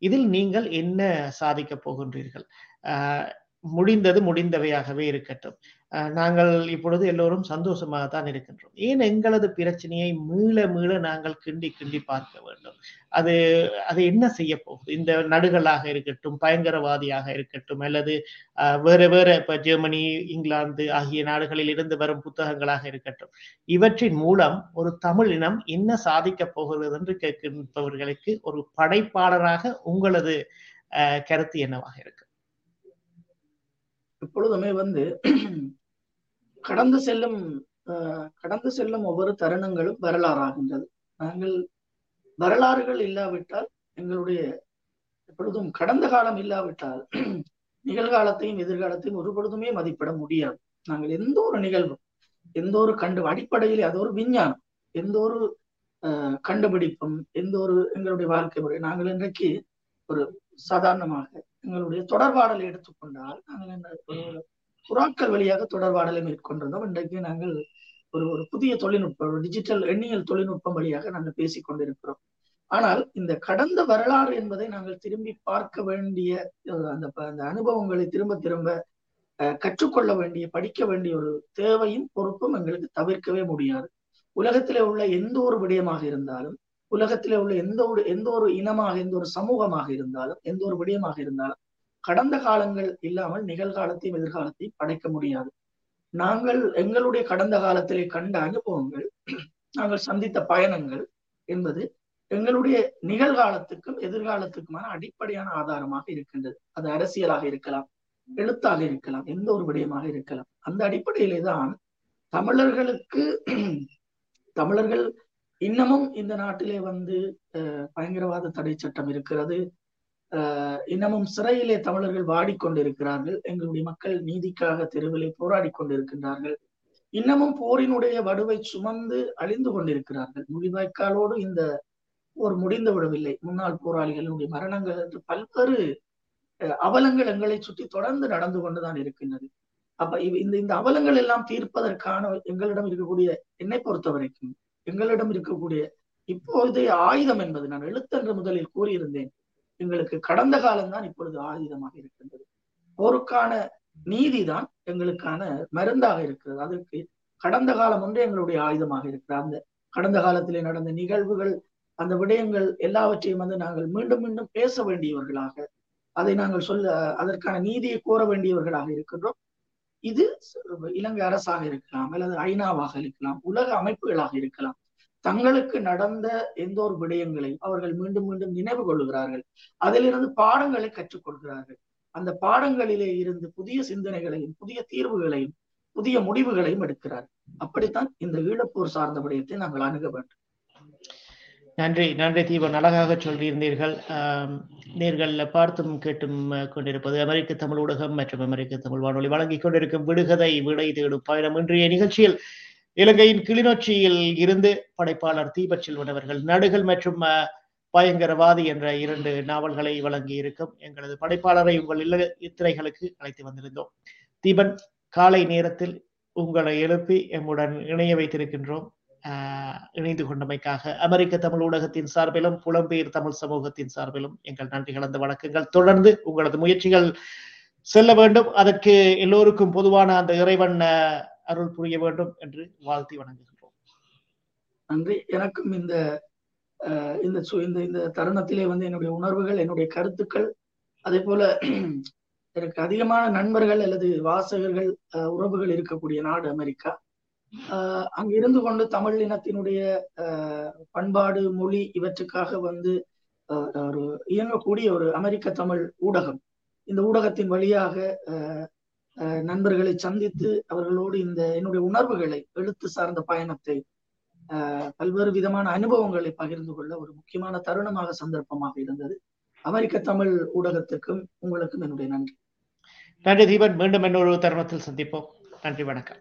இதில் நீங்கள் என்ன சாதிக்கப் போகின்றீர்கள்? ஆஹ் முடிந்தது முடிந்தவையாகவே இருக்கட்டும். நாங்கள் இப்பொழுது எல்லோரும் சந்தோஷமாக தான் இருக்கின்றோம். ஏன் எங்களது பிரச்சனையை மீள மீள நாங்கள் கிண்டி கிண்டி பார்க்க வேண்டும்? அது அது என்ன செய்ய போகுது? இந்த நடுகளாக இருக்கட்டும் பயங்கரவாதியாக இருக்கட்டும் அல்லது ஆஹ் வேற வேற இப்ப ஜெர்மனி இங்கிலாந்து ஆகிய நாடுகளில் இருந்து வரும் புத்தகங்களாக இருக்கட்டும் இவற்றின் மூலம் ஒரு தமிழ் இனம் என்ன சாதிக்க போகிறது என்று கேட்கின்றவர்களுக்கு ஒரு படைப்பாளராக உங்களது ஆஹ் கருத்து என்னவாக இருக்கு? எப்பொழுதுமே வந்து கடந்து செல்லும் அஹ், கடந்து செல்லும் ஒவ்வொரு தருணங்களும் வரலாறாகின்றது. நாங்கள் வரலாறுகள் இல்லாவிட்டால் எங்களுடைய எப்பொழுதும் கடந்த காலம் இல்லாவிட்டால் நிகழ்காலத்தையும் எதிர்காலத்தையும் ஒரு பொழுதுமே மதிப்பிட முடியாது. நாங்கள் எந்த ஒரு நிகழ்வும் எந்த ஒரு கண்டு அடிப்படையில் அது ஒரு விஞ்ஞானம். எந்த ஒரு அஹ், கண்டுபிடிப்பும் எந்த ஒரு எங்களுடைய வாழ்க்கை முறை நாங்கள் இன்றைக்கு ஒரு சாதாரணமாக எங்களுடைய தொடர்பாடலை எடுத்துக்கொண்டால் நாங்கள் என்ன புறாக்கள் வழியாக தொடர்பாடலை மேற்கொண்டிருந்தோம். இன்றைக்கு நாங்கள் ஒரு ஒரு புதிய தொழில்நுட்பம் டிஜிட்டல் எண்ணியல் தொழில்நுட்பம் வழியாக நாங்கள் பேசிக் கொண்டிருக்கிறோம். ஆனால் இந்த கடந்த வரலாறு என்பதை நாங்கள் திரும்பி பார்க்க வேண்டிய அந்த அந்த அனுபவங்களை திரும்ப திரும்ப அஹ், கற்றுக்கொள்ள வேண்டிய படிக்க வேண்டிய ஒரு தேவையும் பொறுப்பும் எங்களுக்கு தவிர்க்கவே முடியாது. உலகத்திலே உள்ள எந்த ஒரு விடயமாக இருந்தாலும் உலகத்திலே உள்ள எந்த ஒரு எந்த ஒரு இனமாக எந்த ஒரு சமூகமாக இருந்தாலும் எந்த ஒரு விடயமாக இருந்தாலும் கடந்த காலங்கள் இல்லாமல் நிகழ்காலத்தையும் எதிர்காலத்தையும் படைக்க முடியாது. நாங்கள் எங்களுடைய கடந்த காலத்திலே கண்ட அனுபவங்கள் நாங்கள் சந்தித்த பயணங்கள் என்பது எங்களுடைய நிகழ்காலத்துக்கும் எதிர்காலத்துக்குமான அடிப்படையான ஆதாரமாக இருக்கின்றது. அது அரசியலாக இருக்கலாம் எழுத்தாக இருக்கலாம் எந்த ஒரு விடயமாக இருக்கலாம். அந்த அடிப்படையிலே தான் தமிழர்களுக்கு தமிழர்கள் இன்னமும் இந்த நாட்டிலே வந்து அஹ், பயங்கரவாத தடை சட்டம் இருக்கிறது. இன்னமும் சிறையிலே தமிழர்கள் வாடிக்கொண்டிருக்கிறார்கள். எங்களுடைய மக்கள் நீதிக்காக தெருவிலே போராடி கொண்டிருக்கின்றார்கள். இன்னமும் போரினுடைய வடுவை சுமந்து அழிந்து கொண்டிருக்கிறார்கள். முள்ளிவாய்க்காலோடு இந்த போர் முடிந்து விடவில்லை. முன்னாள் போராளிகளுடைய மரணங்கள் என்று பல்வேறு அவலங்கள் எங்களை சுற்றி தொடர்ந்து நடந்து கொண்டுதான் இருக்கின்றது. அப்ப இவ்- இந்த இந்த அவலங்கள் எல்லாம் தீர்ப்பதற்கான எங்களிடம் இருக்கக்கூடிய என்னை பொறுத்த வரைக்கும் எங்களிடம் இருக்கக்கூடிய இப்போதைய ஆயுதம் என்பது நான் எழுத்தென்று முதலில் கூறியிருந்தேன். எங்களுக்கு கடந்த காலம்தான் இப்பொழுது ஆயுதமாக இருக்கின்றது. போருக்கான நீதிதான் எங்களுக்கான மருந்தாக இருக்கிறது. அதற்கு கடந்த காலம் ஒன்றே எங்களுடைய ஆயுதமாக இருக்கிறது. அந்த கடந்த காலத்திலே நடந்த நிகழ்வுகள் அந்த விடயங்கள் எல்லாவற்றையும் வந்து நாங்கள் மீண்டும் மீண்டும் பேச வேண்டியவர்களாக அதை நாங்கள் சொல்ல அதற்கான நீதியை கோர வேண்டியவர்களாக இருக்கின்றோம். இது இலங்கை அரசாக இருக்கலாம் அல்லது ஐநாவாக இருக்கலாம் உலக அமைப்புகளாக இருக்கலாம். தங்களுக்கு நடந்த எந்த ஒரு விடயங்களை அவர்கள் மீண்டும் மீண்டும் நினைவு கொள்கிறார்கள் அதிலிருந்து பாடங்களை கற்றுக்கொள்கிறார்கள். அந்த பாடங்களிலே இருந்து புதிய சிந்தனைகளையும் புதிய தீர்வுகளையும் புதிய முடிவுகளையும் எடுக்கிறார். அப்படித்தான் இந்த ஈழப்போர் சார்ந்த விடயத்தை நாங்கள் அணுக வேண்டும். நன்றி நன்றி தீபன். அழகாக சொல்லியிருந்தீர்கள். ஆம், நேர்கள் பார்த்தும் கேட்டும் கொண்டிருப்பது அமெரிக்க தமிழ் ஊடகம் மற்றும் அமெரிக்க தமிழ் வானொலி வழங்கிக் கொண்டிருக்கும் விடுகதை விடை தேடும் பயணம் இன்றைய நிகழ்ச்சியில் இலங்கையின் கிளிநொச்சியில் இருந்து படைப்பாளர் தீபச்செல்வன் அவர்கள் நடுகள் மற்றும் பயங்கரவாதி என்ற இரண்டு நாவல்களை வழங்கி இருக்கும் எங்களது படைப்பாளரை உங்கள் இல்ல திரைகளுக்கு அழைத்து வந்திருந்தோம். தீபன் காலை நேரத்தில் உங்களை எழுப்பி எம்முடன் இணைய வைத்திருக்கின்றோம். ஆஹ் இணைந்து கொண்டமைக்காக அமெரிக்க தமிழ் ஊடகத்தின் சார்பிலும் புலம்பெயர் தமிழ் சமூகத்தின் சார்பிலும் எங்கள் நன்றி கலந்த வணக்கங்கள். தொடர்ந்து உங்களது முயற்சிகள் செல்ல வேண்டும். அதற்கு எல்லோருக்கும் பொதுவான அந்த இறைவன் அருள் புரிய வேண்டும் என்று வாழ்த்தி வணங்குகின்றோம். நன்றி. எனக்கும் இந்த இந்த சு- இந்த இந்த தருணத்திலே வந்து என்னுடைய உணர்வுகள் என்னுடைய கருத்துக்கள் அதே போல எனக்கு அதிகமான நண்பர்கள் அல்லது வாசகர்கள் உறவுகள் இருக்கக்கூடிய நாடு அமெரிக்கா. ஆஹ் அங்க இருந்து கொண்டு தமிழ் இனத்தினுடைய ஆஹ் பண்பாடு மொழி இவற்றுக்காக வந்து ஒரு இயங்கக்கூடிய ஒரு அமெரிக்க தமிழ் ஊடகம். இந்த ஊடகத்தின் வழியாக நண்பர்களை சந்தித்து அவர்களோடு இந்த என்னுடைய உணர்வுகளை எழுத்து சார்ந்த பயணத்தை பல்வேறு விதமான அனுபவங்களை பகிர்ந்து கொள்ள ஒரு முக்கியமான தருணமாக சந்தர்ப்பமாக இருந்தது. அமெரிக்க தமிழ் ஊடகத்துக்கும் உங்களுக்கும் என்னுடைய நன்றி. நன்றி தீபன். மீண்டும் இன்னொரு தருணத்தில் சந்திப்போம். நன்றி வணக்கம்.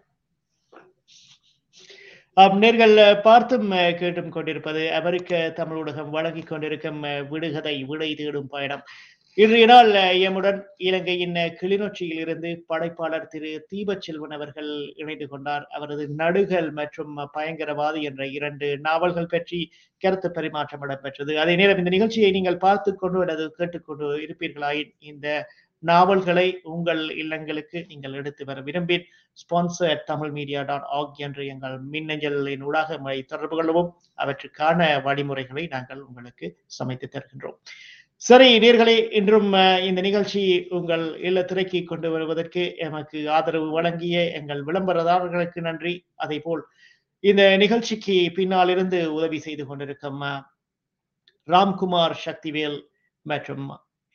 ஆம், நேர்கள் பார்த்தும் கேட்டும் கொண்டிருப்பது அமெரிக்க தமிழ் ஊடகம் வழங்கிக் கொண்டிருக்கும் விடுகதை விடை தேடும் பயணம். இன்றைய நாள் எம்முடன் இலங்கையின் கிளிநொச்சியில் இருந்து படைப்பாளர் திரு தீபச்செல்வன் அவர்கள் இணைந்து கொண்டார். அவரது நடுகள் மற்றும் பயங்கரவாதி என்ற இரண்டு நாவல்கள் பற்றி கருத்து பரிமாற்றம் இடம்பெற்றது. அதே நேரம் இந்த நிகழ்ச்சியை நீங்கள் பார்த்து கொண்டு அல்லது கேட்டுக்கொண்டு இருப்பீர்களாயின் இந்த நாவல்களை உங்கள் இல்லங்களுக்கு நீங்கள் எடுத்து வர விரும்பி sponsor Tamil media dot org என்ற எங்கள் மின்னஞ்சலின் ஊடாக தொடர்பு கொள்ளவும் அவற்றுக்கான வழிமுறைகளை நாங்கள் உங்களுக்கு சமைத்து தருகின்றோம். சரி நேர்களே இன்றும் இந்த நிகழ்ச்சி உங்கள் இல்ல திரைக்கு கொண்டு வருவதற்கு எமக்கு ஆதரவு வழங்கிய எங்கள் விளம்பரதாரர்களுக்கு நன்றி. அதே போல் இந்த நிகழ்ச்சிக்கு பின்னால் இருந்து உதவி செய்து கொண்டிருக்கும் ராம்குமார் சக்திவேல் மற்றும்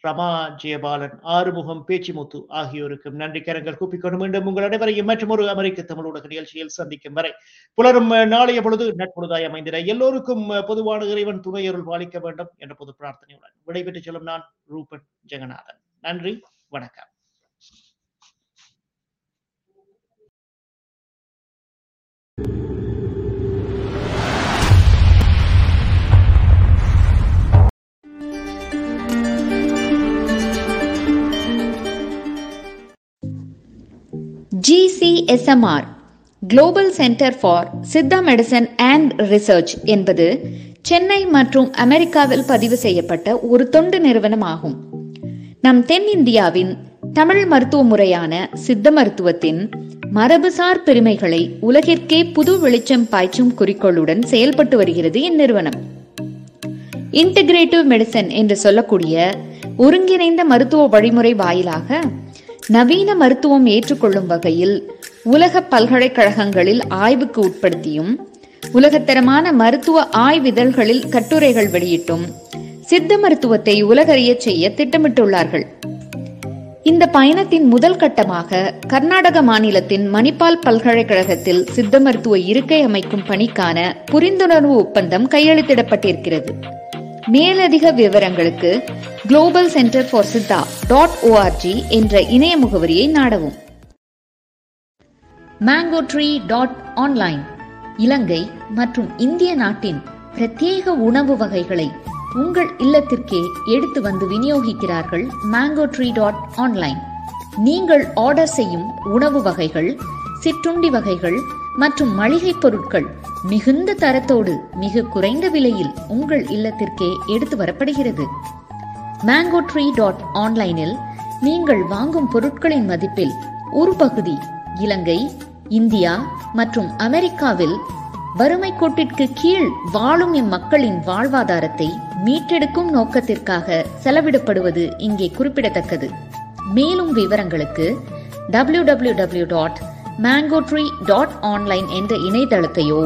ரமா ஜெயபாலன் ஆறுமுகம் பேச்சிமுத்து ஆகியோருக்கும் நன்றி கரங்கள் கூப்பிக்கொண்டு மீண்டும் உங்கள் அனைவரையும் மற்றும் ஒரு அமெரிக்க தமிழ் ஊடக நிகழ்ச்சியில் சந்திக்கும் வரை புலரும் நாளைய பொழுது நட்பொழுதாய் அமைந்திட எல்லோருக்கும் பொதுவான இறைவன் துணையருள் பாலிக்க வேண்டும் என்ற பொது பிரார்த்தனையுடன் விடைபெற்று செல்லும் நான் ரூபன் ஜெகநாதன். நன்றி வணக்கம். GCSMR global centre for Siddha medicine and research என்பது சென்னை மற்றும் அமெரிக்காவில் பதிவு செய்யப்பட்ட ஒரு தொண்டு நிறுவனம் ஆகும் நம் தென்னிந்தியாவின் தமிழ் மருத்துவ முறையான சித்த மருத்துவத்தின் மரபுசார் பெருமைகளை உலகிற்கே புது வெளிச்சம் பாய்ச்சும் குறிக்கோளுடன் செயல்பட்டு வருகிறது இந்நிறுவனம். இன்டகிரேட்டிவ் மெடிசன் என்று சொல்லக்கூடிய ஒருங்கிணைந்த மருத்துவ வழிமுறை வாயிலாக நவீன மருத்துவம் ஏற்றுக்கொள்ளும் வகையில் உலக பல்கலைக்கழகங்களில் ஆய்வுக்கு உட்படுத்தியும் உலகத்தரமான மருத்துவ ஆய்விதழ்களில் கட்டுரைகள் வெளியிட்டும் சித்த மருத்துவத்தை உலகறிய செய்ய திட்டமிட்டுள்ளார்கள். இந்த பயணத்தின் முதல் கட்டமாக கர்நாடக மாநிலத்தின் மணிப்பால் பல்கலைக்கழகத்தில் சித்த மருத்துவ இருக்கை அமைக்கும் பணிக்கான புரிந்துணர்வு ஒப்பந்தம் கையெழுத்திடப்பட்டிருக்கிறது. மேலதிக விவரங்களுக்கு global centre for Siddha dot ORG என்ற இணைய முகவரியை நாடவும். Mango tree dot online Ilangai மற்றும் இந்திய நாட்டின் பிரத்யேக உணவு வகைகளை உங்கள் இல்லத்திற்கே எடுத்து வந்து விநியோகிக்கிறார்கள் மேங்கோ ட்ரீ டாட் ஆன்லைன் நீங்கள் ஆர்டர் செய்யும் உணவு வகைகள் சிற்றுண்டி வகைகள் மற்றும் மளிகை பொருட்கள் மிகுந்த தரத்தோடு மிக குறைந்த விலையில் உங்கள் இல்லத்திற்கே எடுத்து வரப்படுகிறது. மேங்கோ ட்ரீ டாட் ஆன்லைனில் நீங்கள் வாங்கும் பொருட்களின் மதிப்பில் ஒரு பகுதி இலங்கை இந்தியா மற்றும் அமெரிக்காவில் வறுமை கோட்டிற்கு கீழ் வாழும் இம்மக்களின் வாழ்வாதாரத்தை மீட்டெடுக்கும் நோக்கத்திற்காக செலவிடப்படுவது இங்கே குறிப்பிடத்தக்கது. மேலும் விவரங்களுக்கு W W W dot mango tree dot online என்ற இணையதளத்தையோ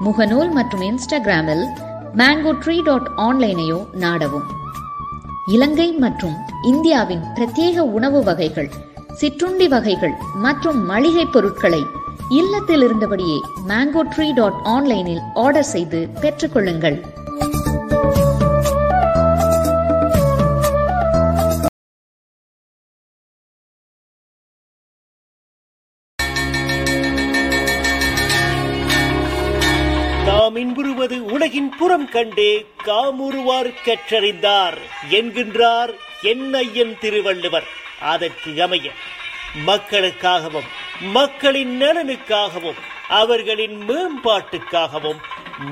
முகநூல் மற்றும் இன்ஸ்டாகிராமில் மேங்கோ ட்ரீ டாட் ஆன்லைனையோ நாடவும். இலங்கை மற்றும் இந்தியாவின் பிரத்யேக உணவு வகைகள் சிற்றுண்டி வகைகள் மற்றும் மளிகை பொருட்களை இல்லத்தில் இருந்தபடியே மேங்கோ ட்ரீ டாட் ஆன்லைனில் ஆர்டர் செய்து பெற்றுக்கொள்ளுங்கள் தூரம் கண்டே காமுறுவார் கற்றறிந்தார் என்கின்றார் என்னையன் திருவள்ளுவர். அதற்கு அமைய மக்களுக்காகவும் மக்களின் நலனுக்காகவும் அவர்களின் மேம்பாட்டுக்காகவும்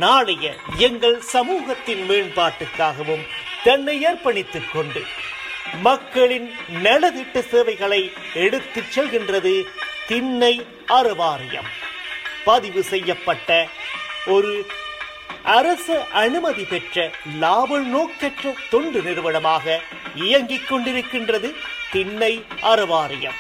நாளைய எங்கள் சமூகத்தின் மேம்பாட்டுக்காகவும் தன்னை அர்ப்பணித்துக் கொண்டு மக்களின் நலதிட்ட சேவைகளை எடுத்துச் செல்கின்றது திண்ணை அறுவாரியம். பதிவு செய்யப்பட்ட ஒரு அரசு அனுமதி பெற்ற லாப நோக்கற்ற தொண்டு நிறுவனமாக இயங்கிக் கொண்டிருக்கின்றது திண்ணை அறவாரியம்.